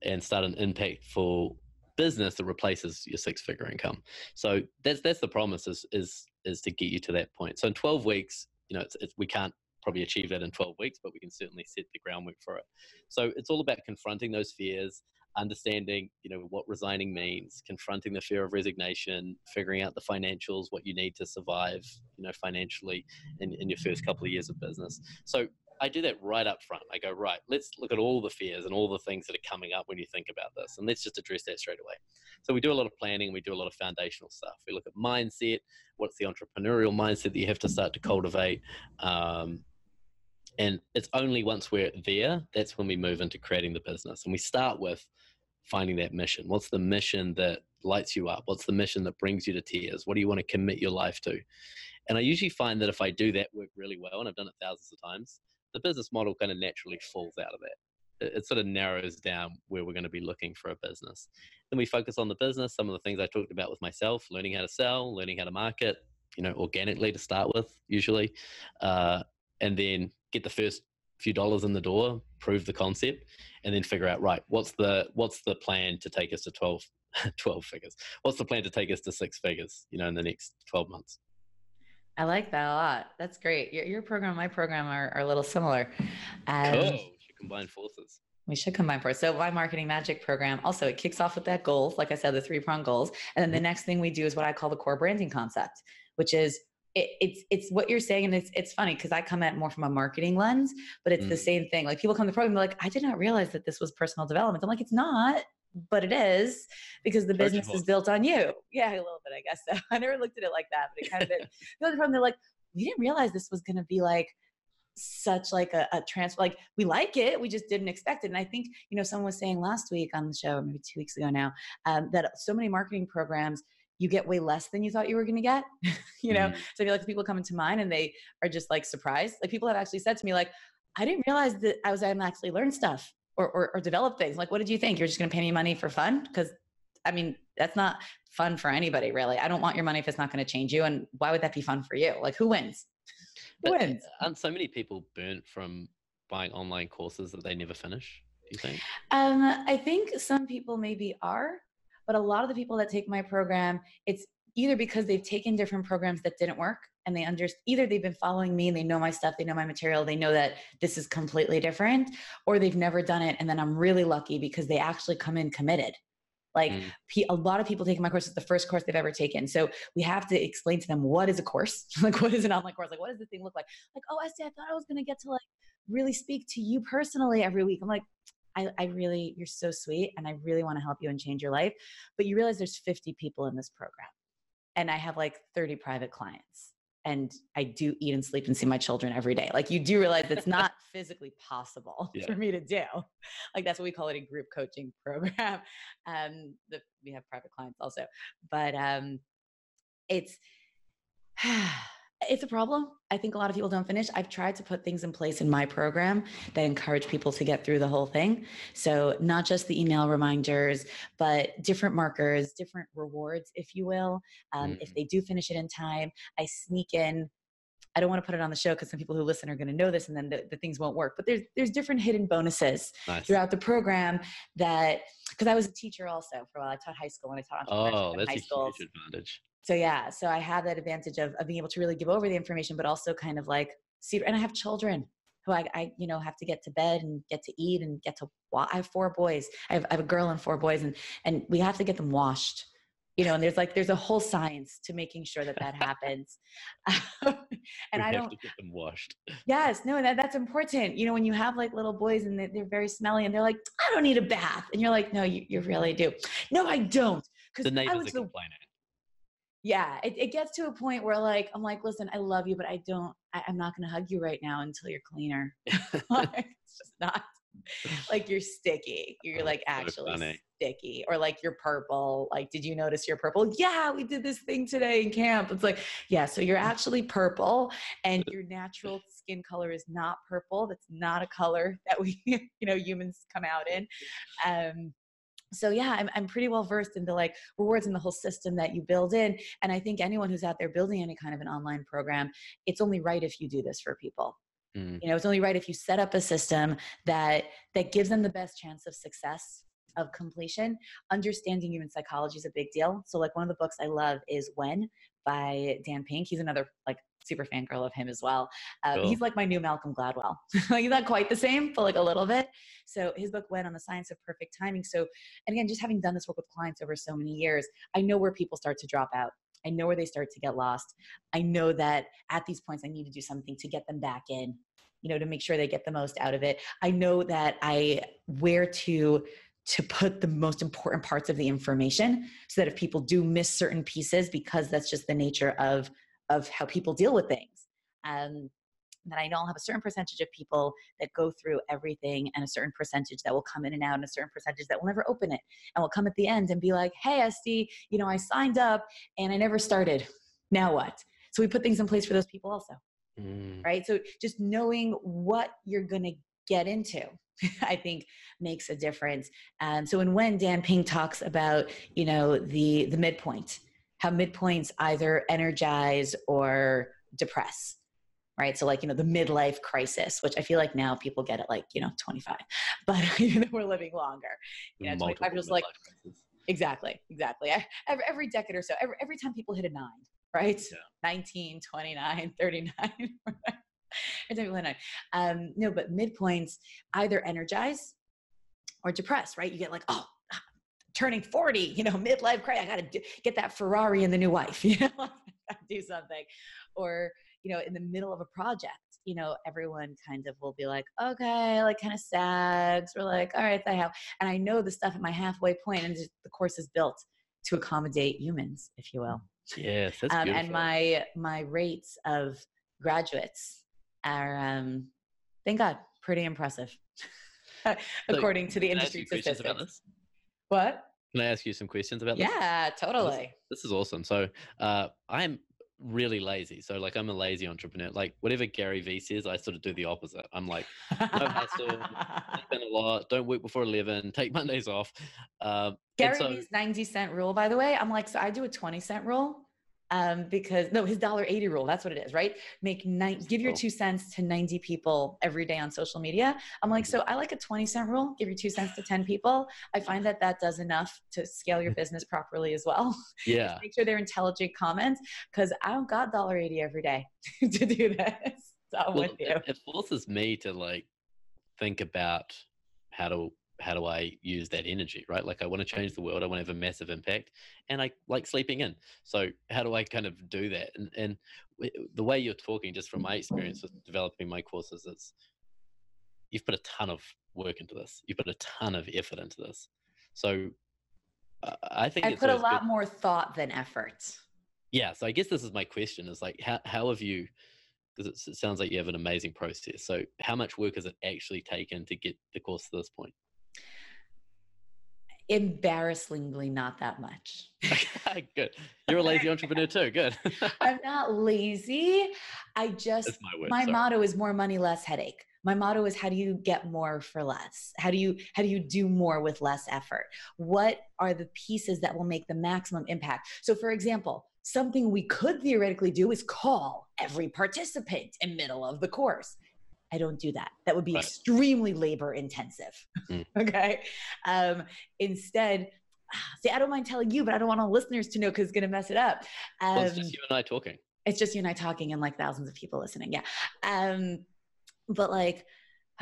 and start an impactful business that replaces your six figure income. So that's that's the promise is is is to get you to that point. So in 12 weeks, you know, it's, it's, we can't probably achieve that in 12 weeks, but we can certainly set the groundwork for it. So it's all about confronting those fears, understanding you know what resigning means confronting the fear of resignation figuring out the financials what you need to survive you know financially in, in your first couple of years of business. So i do that right up front. I go right let's look at all the fears and all the things that are coming up when you think about this and let's just address that straight away. So we do a lot of planning we do a lot of foundational stuff. We look at mindset what's the entrepreneurial mindset that you have to start to cultivate um, and it's only once we're there that's when we move into creating the business and we start with finding that mission? What's the mission that lights you up? What's the mission that brings you to tears? What do you want to commit your life to? And I usually find that if I do that work really well, and I've done it thousands of times, the business model kind of naturally falls out of that. It, sort of narrows down where we're going to be looking for a business. Then we focus on the business, some of the things I talked about with myself, learning how to sell, learning how to market, you know, organically to start with, usually, uh, and then get the first few dollars in the door, prove the concept, and then figure out right what's the what's the plan to take us to 12, 12 figures. What's the plan to take us to six figures? You know, in the next twelve months. I like that a lot. That's great. Your, your program and my program are, are a little similar. And cool. Should combine forces. We should combine forces. So my marketing magic program also it kicks off with that goal, like I said, the three prong goals, and then the mm-hmm. next thing we do is what I call the core branding concept, which is it, it's it's what you're saying, and it's it's funny because I come at more from a marketing lens, but it's mm. the same thing. Like people come to the program, they're like, I did not realize that this was personal development. I'm like, it's not, but it is because the business is built on you. Yeah, a little bit, I guess. So I never looked at it like that, but it kind of the other problem, they're like, we didn't realize this was going to be like such like a, a transfer like we like it we just didn't expect it and i think you know someone was saying last week on the show maybe two weeks ago now um, that so many marketing programs you get way less than you thought you were going to get you know? Mm. so i feel like people come into mine and they are just like surprised. Like people have actually said to me like i didn't realize that i was going to actually learn stuff or, or, or develop things. Like what did you think? You're just going to pay me money for fun? Because i mean that's not fun for anybody really. I don't want your money if it's not going to change you and why would that be fun for you? Like who wins? Who but wins? aren't so many people burnt from buying online courses that they never finish do you think? Um i think some people maybe are but a lot of the people that take my program, it's either because they've taken different programs that didn't work and they understand either they've been following me and they know my stuff, they know my material, they know that this is completely different, or they've never done it. And then I'm really lucky because they actually come in committed. Like mm. a lot of people taking my course is the first course they've ever taken. So we have to explain to them what is a course, like what is an online course, like what does this thing look like? Like, oh, Estie, I thought I was going to get to like really speak to you personally every week. I'm like, I, I really, you're so sweet and I really want to help you and change your life. But you realize there's 50 people in this program and I have like 30 private clients and I do eat and sleep and see my children every day. Like you do realize it's not physically possible yeah. for me to do. Like that's what we call it a group coaching program. Um, the, we have private clients also, but um, it's it's a problem. I think a lot of people don't finish. I've tried to put things in place in my program that encourage people to get through the whole thing. So, not just the email reminders, but different markers, different rewards, if you will. Um, mm-hmm. If they do finish it in time, I sneak in. I don't want to put it on the show because some people who listen are going to know this, and then the, the, things won't work. But there's there's different hidden bonuses nice. throughout the program that because I was a teacher also for a while. I taught high school and I taught entrepreneurship oh, that's high a schools. huge advantage so yeah so i have that advantage of, of being able to really give over the information but also kind of like see and i have children who I, I, you know, have to get to bed and get to eat and get to. I have four boys. I have, I have a girl and four boys, and and we have to get them washed you know and there's like there's a whole science to making sure that that happens. And we i don't have to get them washed. Yes no that, that's important. You know when you have like little boys and they're very smelly and they're like i don't need a bath. And you're like no you, you really do. No i don't because the neighbors are complaining yeah it, it gets to a point where like i'm like listen i love you but i don't I, am not going to hug you right now until you're cleaner like, it's just not like you're sticky. You're oh, like actually so sticky. Or like you're purple. Like, did you notice you're purple? Yeah, we did this thing today in camp. It's like, yeah, so you're actually purple and your natural skin color is not purple. That's not a color that we, you know, humans come out in. Um, so yeah I'm, I'm pretty well versed in the like rewards and the whole system that you build in and i think anyone who's out there building any kind of an online program it's only right if you do this for people Mm. You know, it's only right if you set up a system that that gives them the best chance of success of completion. Understanding human psychology is a big deal. So, like one of the books I love is When by Dan Pink. He's another like super fangirl of him as well. Uh, cool. He's like my new Malcolm Gladwell. like he's not quite the same, but like a little bit. So his book When on the science of perfect timing. So, and again, just having done this work with clients over so many years, I know where people start to drop out. I know where they start to get lost. I know that at these points I need to do something to get them back in, you know, to make sure they get the most out of it. I know that I where to to put the most important parts of the information so that if people do miss certain pieces because that's just the nature of of how people deal with things um, that I know I'll have a certain percentage of people that go through everything and a certain percentage that will come in and out and a certain percentage that will never open it and will come at the end and be like, hey, Estie, you know, I signed up and I never started. Now what? So we put things in place for those people also. Mm. Right. So just knowing what you're going to get into i think makes a difference um, so when when dan Pink talks about you know the the midpoint how midpoints either energize or depress right? So like, you know, the midlife crisis, which I feel like now people get it like, you know, 25, but you know, we're living longer. You know, 25 feels like, crisis. exactly, exactly. every, every decade or so, every, every time people hit a nine, right? Yeah. 19, 29, 39. um, no, but midpoints either energize or depress, right? You get like, oh, turning 40, you know, midlife crisis. I got to get that Ferrari and the new wife, you know, do something. Or you know, in the middle of a project, you know, everyone kind of will be like, okay, like kind of sags. We're like, all right, I have, and I know the stuff at my halfway point, and the course is built to accommodate humans, if you will. Yes, that's um, and my my rates of graduates are, um, thank God, pretty impressive, according so, to the industry statistics. What? Can I ask you some questions about this? Yeah, totally. This, this is awesome. So uh, I'm really lazy. So like I'm a lazy entrepreneur. Like whatever Gary Vee says, I sort of do the opposite. I'm like, no hustle, spend a lot, don't work before eleven, take Mondays off. Um, Gary so, Vee's ninety cent rule, by the way. I'm like, so I do a twenty cent rule um, because no, his dollar eighty rule. That's what it is, right? Make nine, give your two cents to ninety people every day on social media. I'm like, so I like a twenty cent rule. Give your two cents to ten people. I find that that does enough to scale your business properly as well. Yeah, make sure they're intelligent comments because I don't got dollar eighty every day to do this. So I'm well, it, it forces me to like think about how to how do I use that energy, right? Like I want to change the world, I want to have a massive impact, and I like sleeping in. So how do I kind of do that? And and the way you're talking, just from my experience with developing my courses, is you've put a ton of work into this. you've put a ton of effort into this. So uh, I think I put a lot good. more thought than effort. Yeah. So I guess this is my question: is like how how have you? Because it sounds like you have an amazing process. So how much work has it actually taken to get the course to this point? Embarrassingly not that much. Good. You're a lazy entrepreneur too. Good. I'm not lazy. I just my, word, my motto is more money, less headache. My motto is how do you get more for less? How do you how do you do more with less effort? What are the pieces that will make the maximum impact? So for example, something we could theoretically do is call every participant in middle of the course I don't do that. That would be right. extremely labor intensive. Mm. okay. Um, instead, see, I don't mind telling you, but I don't want all listeners to know because it's going to mess it up. Um, well, it's just um, you and I talking. It's just you and I talking and like thousands of people listening. Yeah. Um, but like,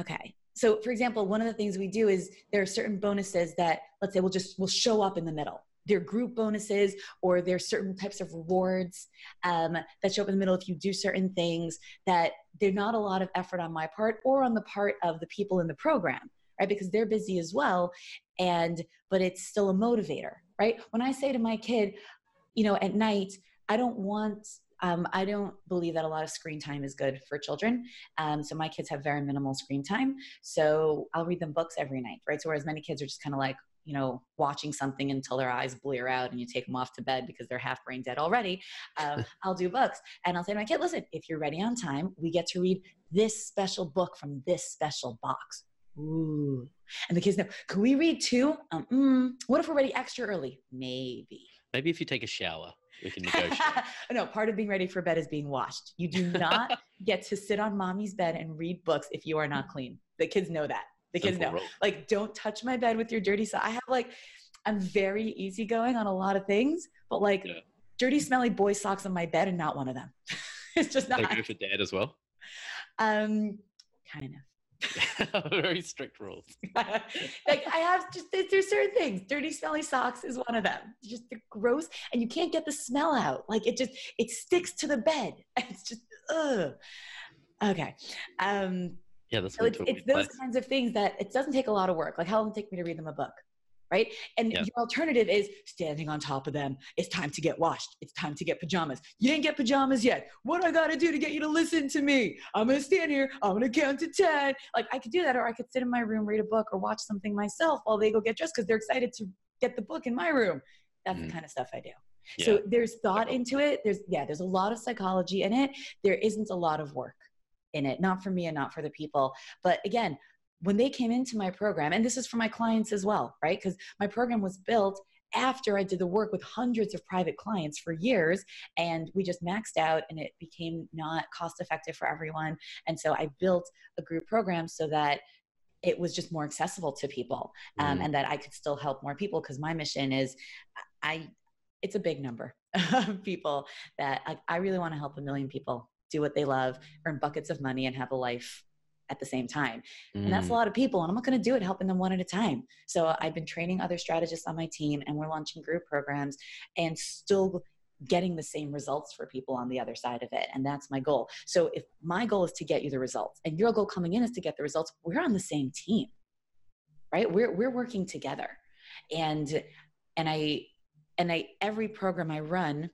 okay. So for example, one of the things we do is there are certain bonuses that let's say we'll just we'll show up in the middle. They're group bonuses or there's certain types of rewards um, that show up in the middle if you do certain things that they're not a lot of effort on my part or on the part of the people in the program right because they're busy as well and but it's still a motivator right when i say to my kid you know at night i don't want um, I don't believe that a lot of screen time is good for children. Um, so my kids have very minimal screen time. So I'll read them books every night, right? So whereas many kids are just kind of like, you know, watching something until their eyes blear out and you take them off to bed because they're half brain dead already. Um, I'll do books and I'll say to my kid, listen, if you're ready on time, we get to read this special book from this special box. Ooh. And the kids know, can we read two? Um, mm, what if we're ready extra early? Maybe. Maybe if you take a shower we can negotiate. no, part of being ready for bed is being washed. You do not get to sit on mommy's bed and read books if you are not clean. The kids know that. The kids Simple know. Rule. Like, don't touch my bed with your dirty socks. I have like, I'm very easygoing on a lot of things, but like, yeah. dirty, smelly boy socks on my bed and not one of them. it's just not. They go for dad as well. Um, kind of. very strict rules. like I have just there's certain things. Dirty, smelly socks is one of them. Just the gross, and you can't get the smell out. Like it just it sticks to the bed. It's just ugh. Okay. Um, yeah, that's so it's, it's those kinds of things that it doesn't take a lot of work. Like how long it take me to read them a book? right? And yeah. your alternative is standing on top of them. It's time to get washed. It's time to get pajamas. You didn't get pajamas yet. What do I got to do to get you to listen to me? I'm going to stand here. I'm going to count to 10. Like I could do that, or I could sit in my room, read a book, or watch something myself while they go get dressed because they're excited to get the book in my room. That's mm-hmm. the kind of stuff I do. Yeah. So there's thought into it. There's, yeah, there's a lot of psychology in it. There isn't a lot of work in it, not for me and not for the people. But again, when they came into my program, and this is for my clients as well, right? Because my program was built after I did the work with hundreds of private clients for years, and we just maxed out and it became not cost effective for everyone. And so I built a group program so that it was just more accessible to people um, mm. and that I could still help more people because my mission is I it's a big number of people that I, I really want to help a million people do what they love, earn buckets of money, and have a life at the same time. Mm. And that's a mm. lot of people. And I'm not going to do it helping them one at a time. So I've been training other strategists on my team and we're launching group programs and still getting the same results for people on the other side of it. And that's my goal. So if my goal is to get you the results and your goal coming in is to get the results, we're on the same team. Right? We're we're working together. And and I and I every program I run,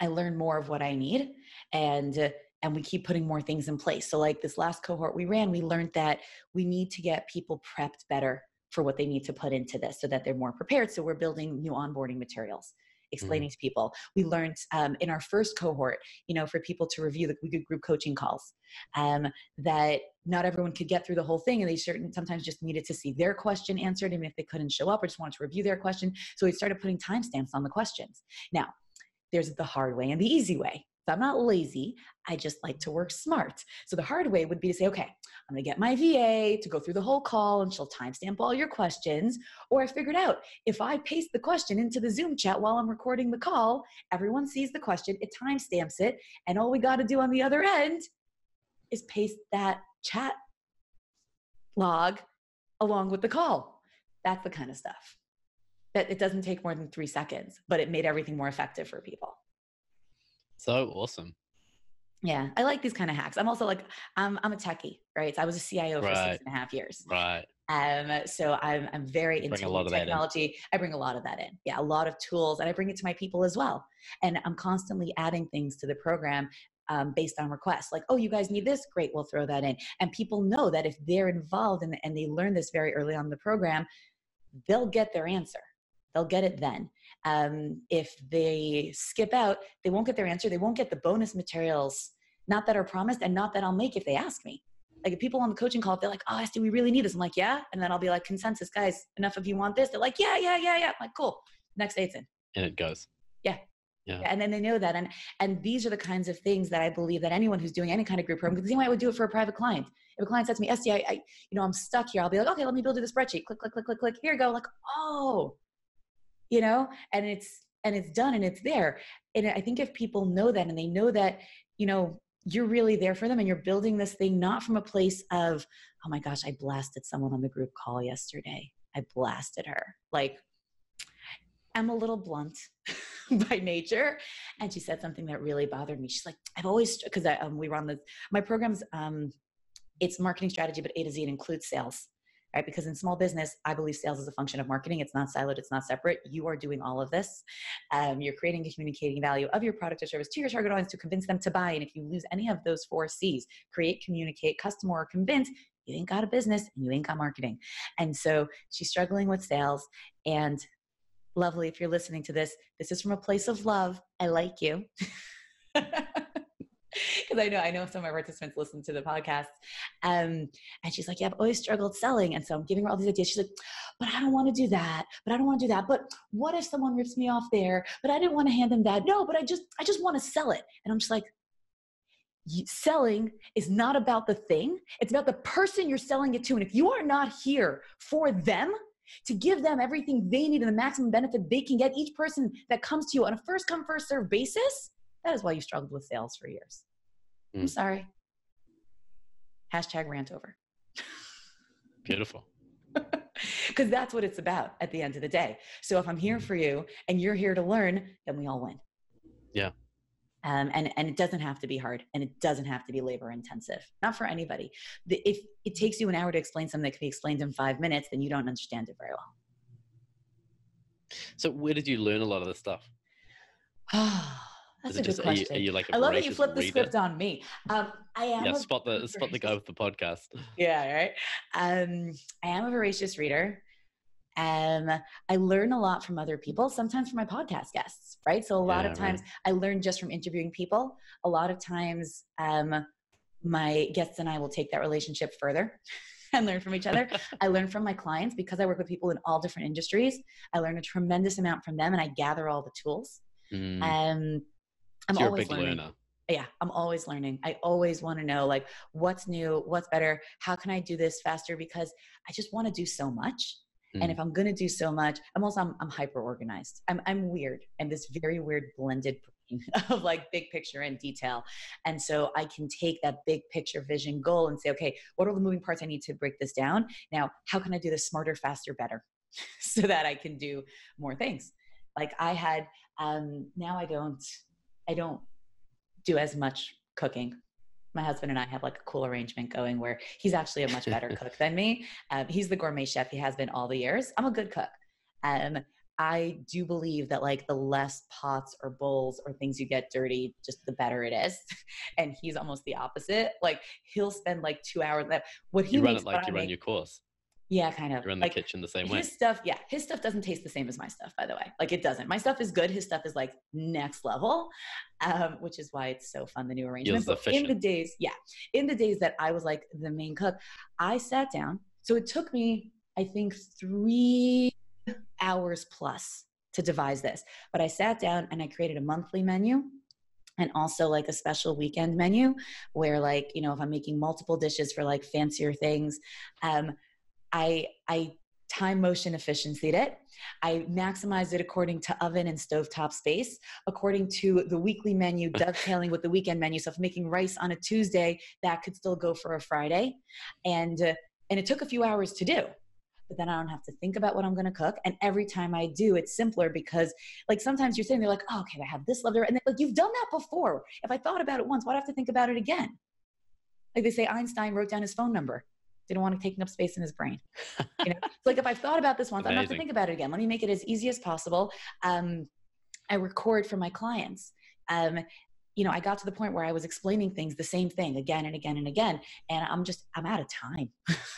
I learn more of what I need and and we keep putting more things in place. So, like this last cohort we ran, we learned that we need to get people prepped better for what they need to put into this so that they're more prepared. So, we're building new onboarding materials explaining mm-hmm. to people. We learned um, in our first cohort, you know, for people to review the we did group coaching calls, um, that not everyone could get through the whole thing, and they certain sometimes just needed to see their question answered, even if they couldn't show up or just wanted to review their question. So we started putting timestamps on the questions. Now, there's the hard way and the easy way. So I'm not lazy. I just like to work smart. So the hard way would be to say, okay, I'm going to get my VA to go through the whole call and she'll timestamp all your questions. Or I figured out if I paste the question into the Zoom chat while I'm recording the call, everyone sees the question, it timestamps it, and all we got to do on the other end is paste that chat log along with the call. That's the kind of stuff that it doesn't take more than three seconds, but it made everything more effective for people. So awesome. Yeah, I like these kind of hacks. I'm also like, I'm I'm a techie, right? So I was a CIO right. for six and a half years. Right. Um, so I'm I'm very into technology. I bring a lot of that in. Yeah, a lot of tools, and I bring it to my people as well. And I'm constantly adding things to the program um, based on requests. Like, oh, you guys need this? Great, we'll throw that in. And people know that if they're involved and, and they learn this very early on in the program, they'll get their answer they'll get it then. Um, if they skip out, they won't get their answer. They won't get the bonus materials, not that are promised and not that I'll make if they ask me. Like if people on the coaching call, if they're like, oh, do we really need this? I'm like, yeah. And then I'll be like, consensus, guys, enough of you want this. They're like, yeah, yeah, yeah, yeah. I'm like, cool. Next day it's in. And it goes. Yeah. Yeah. And then they know that. And and these are the kinds of things that I believe that anyone who's doing any kind of group program, because the same way I would do it for a private client. If a client says to me, Estie, I, I, you know, I'm stuck here, I'll be like, okay, let me build you the spreadsheet. Click, click, click, click, click. Here you go. Like, oh, you know and it's and it's done and it's there and i think if people know that and they know that you know you're really there for them and you're building this thing not from a place of, oh my gosh, I blasted someone on the group call yesterday. I blasted her. Like, I'm a little blunt by nature. And she said something that really bothered me. She's like, I've always, because um, we run the, my programs, um, it's marketing strategy, but A to Z, it includes sales right? Because in small business, I believe sales is a function of marketing. It's not siloed, it's not separate. You are doing all of this. Um, you're creating and communicating value of your product or service to your target audience to convince them to buy. And if you lose any of those four C's create, communicate, customer, or convince you ain't got a business and you ain't got marketing. And so she's struggling with sales. And lovely, if you're listening to this, this is from a place of love. I like you. because I know I know some of my participants listen to the podcast. Um, and she's like, "Yeah, I've always struggled selling," and so I'm giving her all these ideas. She's like, "But I don't want to do that. But I don't want to do that. But what if someone rips me off there? But I didn't want to hand them that. No, but I just I just want to sell it." And I'm just like, selling is not about the thing it's about the person you're selling it to and if you are not here for them to give them everything they need and the maximum benefit they can get each person that comes to you on a first come first serve basis that is why you struggled with sales for years Mm. I'm sorry. Hashtag rant over. Beautiful. Because that's what it's about at the end of the day. So if I'm here mm. for you and you're here to learn, then we all win. Yeah. Um, and and it doesn't have to be hard, and it doesn't have to be labor intensive. Not for anybody. The, if it takes you an hour to explain something that can be explained in five minutes, then you don't understand it very well. So where did you learn a lot of this stuff? That's a just, good question. Are you, are you like I love that you flipped the script on me. Um, I am. Yeah, spot the spot the guy with the podcast. Yeah, right. Um, I am a voracious reader. Um, I learn a lot from other people, sometimes from my podcast guests, right? So a lot yeah, of times right. I learn just from interviewing people. A lot of times, um, my guests and I will take that relationship further and learn from each other. I learn from my clients because I work with people in all different industries. I learn a tremendous amount from them and I gather all the tools. Mm. Um, I'm so always learning. Learner. Yeah, I'm always learning. I always want to know like what's new, what's better, how can I do this faster because I just want to do so much. Mm. And if I'm going to do so much, I'm also I'm, I'm hyper organized. I'm I'm weird. I'm this very weird blended of like big picture and detail. And so I can take that big picture vision goal and say, okay, what are the moving parts I need to break this down? Now, how can I do this smarter, faster, better so that I can do more things? Like I had, um, now I don't I don't do as much cooking. My husband and I have like a cool arrangement going where he's actually a much better cook than me. Um, he's the gourmet chef. He has been all the years. I'm a good cook. Um, I do believe that like the less pots or bowls or things you get dirty, just the better it is. and he's almost the opposite. Like he'll spend like two hours. What he you run makes, it like you make, run your course. Yeah, kind of. You're in like, the kitchen the same his way. His stuff, yeah, his stuff doesn't taste the same as my stuff, by the way. Like it doesn't. My stuff is good. His stuff is like next level, um, which is why it's so fun. The new arrangement. But in the days, yeah, in the days that I was like the main cook, I sat down. So it took me, I think, three hours plus to devise this. But I sat down and I created a monthly menu and also like a special weekend menu where like you know if i'm making multiple dishes for like fancier things um, I I time motion efficiency it. I maximized it according to oven and stovetop space, according to the weekly menu dovetailing with the weekend menu. So if I'm making rice on a Tuesday, that could still go for a Friday, and uh, and it took a few hours to do. But then I don't have to think about what I'm going to cook. And every time I do, it's simpler because, like, sometimes you're sitting there, like, oh, okay, I have this level, and then, like, you've done that before. If I thought about it once, why do I have to think about it again? Like they say, Einstein wrote down his phone number didn't want to taking up space in his brain. You know, it's like if I've thought about this once, Amazing. I don't have to think about it again. Let me make it as easy as possible. Um, I record for my clients. Um, you know, I got to the point where I was explaining things, the same thing again and again and again, and I'm just, I'm out of time.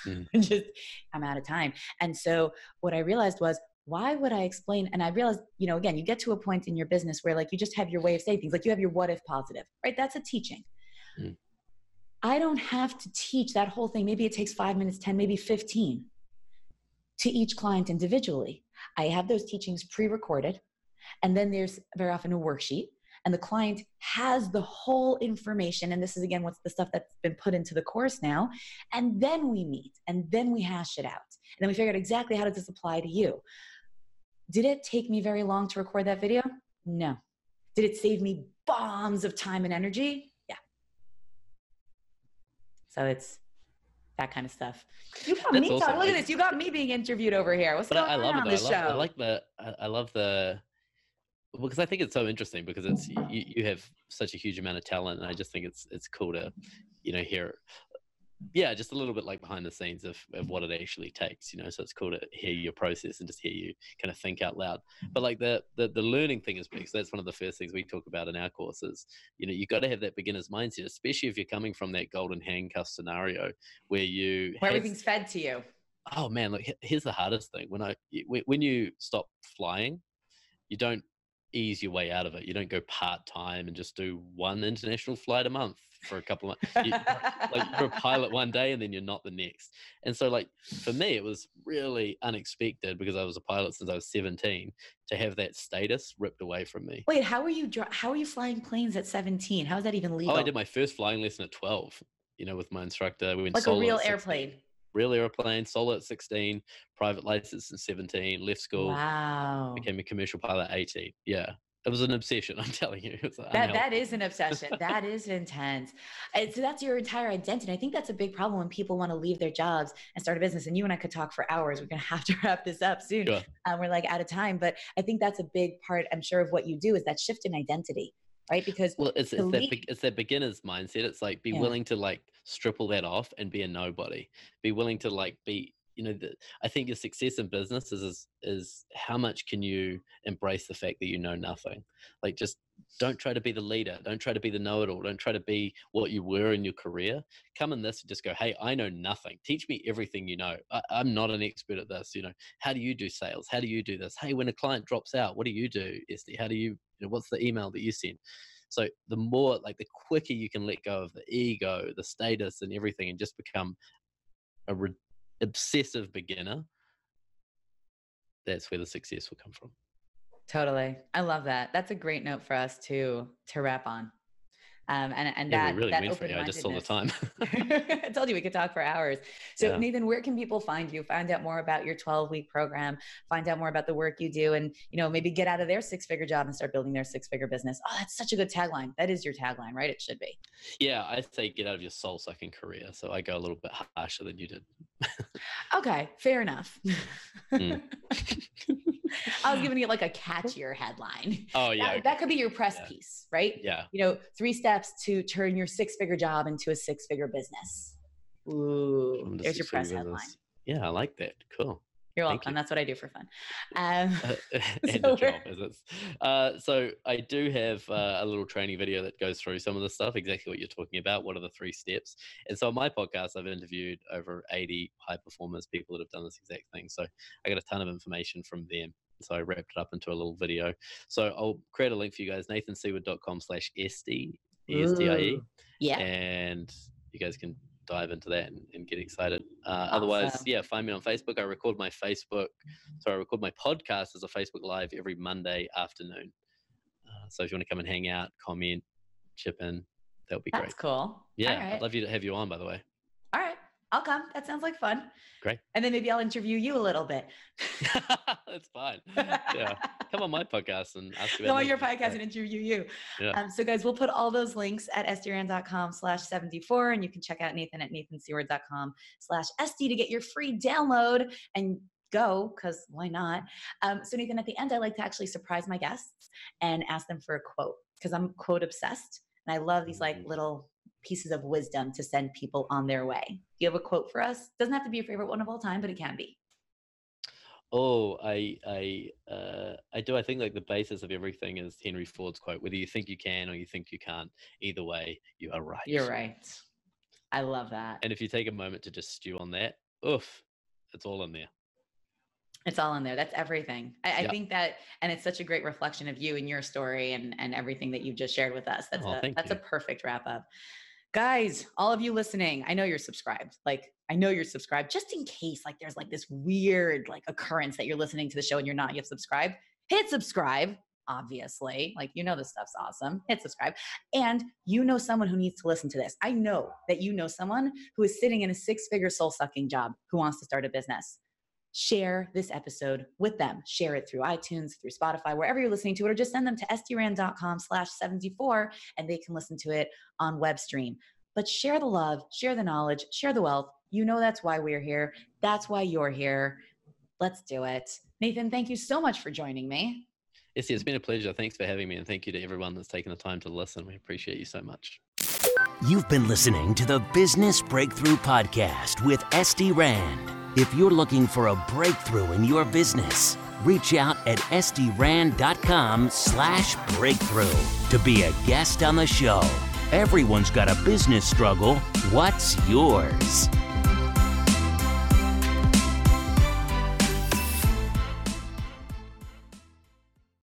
Mm. just, I'm out of time. And so what I realized was, why would I explain? And I realized, you know, again, you get to a point in your business where like you just have your way of saying things, like you have your what if positive, right? That's a teaching. Mm. I don't have to teach that whole thing. Maybe it takes five minutes, 10, maybe 15 to each client individually. I have those teachings pre recorded. And then there's very often a worksheet. And the client has the whole information. And this is again what's the stuff that's been put into the course now. And then we meet and then we hash it out. And then we figure out exactly how does this apply to you. Did it take me very long to record that video? No. Did it save me bombs of time and energy? So it's that kind of stuff. You got That's me awesome. Look at this. You got me being interviewed over here. What's but going I love on it, this I love, show? I like the. I love the. Because I think it's so interesting because it's you, you have such a huge amount of talent, and I just think it's it's cool to, you know, hear yeah, just a little bit like behind the scenes of, of what it actually takes, you know. So it's cool to hear your process and just hear you kind of think out loud. Mm-hmm. But like the the, the learning thing is big. So that's one of the first things we talk about in our courses. You know, you've got to have that beginner's mindset, especially if you're coming from that golden handcuff scenario where you where have, everything's fed to you. Oh man, look, here's the hardest thing. When I when you stop flying, you don't ease your way out of it. You don't go part time and just do one international flight a month for a couple of months. You, like you're a pilot one day and then you're not the next. And so, like for me, it was really unexpected because I was a pilot since I was 17 to have that status ripped away from me. Wait, how are you? How are you flying planes at 17? How is that even legal? Oh, I did my first flying lesson at 12. You know, with my instructor, we went like a real airplane real airplane, solo at 16, private license at 17, left school. Wow. Became a commercial pilot at 18. Yeah. It was an obsession, I'm telling you. that that is an obsession. that is intense. And so that's your entire identity. I think that's a big problem when people want to leave their jobs and start a business. And you and I could talk for hours. We're gonna have to wrap this up soon. Sure. Um, we're like out of time, but I think that's a big part. I'm sure of what you do is that shift in identity, right? Because well, it's, it's that it's that beginner's mindset. It's like be yeah. willing to like strip all that off and be a nobody. Be willing to like be you know the, i think your success in business is, is is how much can you embrace the fact that you know nothing? Like just don't try to be the leader. Don't try to be the know-it-all. Don't try to be what you were in your career. Come in this and just go hey i know nothing. Teach me everything you know. I, i'm not an expert at this you know. How do you do sales? How do you do this? Hey when a client drops out what do you do Estie? How do you, you know, what's the email that you send? So the more like the quicker you can let go of the ego the status and everything and just become a obsessive beginner, that's where the success will come from. Totally. I love that. That's a great note for us to to wrap on. Um, and and yeah, that really that you. I just saw the time. I told you we could talk for hours. So yeah. Nathan, where can people find you? Find out more about your 12 week program. Find out more about the work you do, and you know maybe get out of their six figure job and start building their six figure business. Oh, that's such a good tagline. That is your tagline, right? It should be. Yeah, I say get out of your soul sucking career. So I go a little bit harsher than you did. okay, fair enough. Mm. I was giving you like a catchier headline. Oh yeah, that, okay. that could be your press yeah. piece, right? Yeah. You know, three steps to turn your six-figure job into a six-figure business. Ooh, there's your press headline. Yeah, I like that. Cool. You're welcome. You. That's what I do for fun. Um, uh, so, job, uh, so I do have uh, a little training video that goes through some of the stuff, exactly what you're talking about. What are the three steps? And so on my podcast, I've interviewed over 80 high performers, people that have done this exact thing. So I got a ton of information from them. So I wrapped it up into a little video. So I'll create a link for you guys, nathanseaward.com slash Estie, E-S-T-I-E. Yeah. And you guys can dive into that and, and get excited. Uh, awesome. Otherwise, yeah, find me on Facebook. I record my Facebook, so I record my podcast as a Facebook Live every Monday afternoon. Uh, so if you want to come and hang out, comment, chip in, that would be That's great. That's cool. Yeah, right. I'd love you to have you on, by the way. All right. I'll come. That sounds like fun. Great. And then maybe I'll interview you a little bit. That's fine. Yeah. Come on my podcast and ask about Come on your podcast and interview you. Yeah. Um, so guys, we'll put all those links at estierand.com slash 74 and you can check out Nathan at nathanseaward.com slash Estie to get your free download and go because why not? Um, so Nathan, at the end, I like to actually surprise my guests and ask them for a quote because I'm quote obsessed. And I love these like mm-hmm. little pieces of wisdom to send people on their way. Do you have a quote for us? Doesn't have to be your favorite one of all time, but it can be. Oh, I I uh, I do. I think like the basis of everything is Henry Ford's quote: "Whether you think you can or you think you can't, either way, you are right." You're right. I love that. And if you take a moment to just stew on that, oof, it's all in there. It's all in there. That's everything. I, yep. I, think that, and it's such a great reflection of you and your story and and everything that you've just shared with us. That's oh, a that's you. a perfect wrap up guys all of you listening i know you're subscribed like i know you're subscribed just in case like there's like this weird like occurrence that you're listening to the show and you're not yet subscribed hit subscribe obviously like you know this stuff's awesome hit subscribe and you know someone who needs to listen to this i know that you know someone who is sitting in a six figure soul sucking job who wants to start a business share this episode with them. Share it through iTunes, through Spotify, wherever you're listening to it, or just send them to estierand.com slash 74 and they can listen to it on WebStream. but share the love, share the knowledge, share the wealth. You know that's why we're here. That's why you're here. Let's do it. Nathan, thank you so much for joining me. Yes, it's been a pleasure. Thanks for having me. And thank you to everyone that's taken the time to listen. We appreciate you so much. You've been listening to the Business Breakthrough Podcast with Estie Rand. If you're looking for a breakthrough in your business, reach out at estierand.com slash breakthrough to be a guest on the show. Everyone's got a business struggle. What's yours?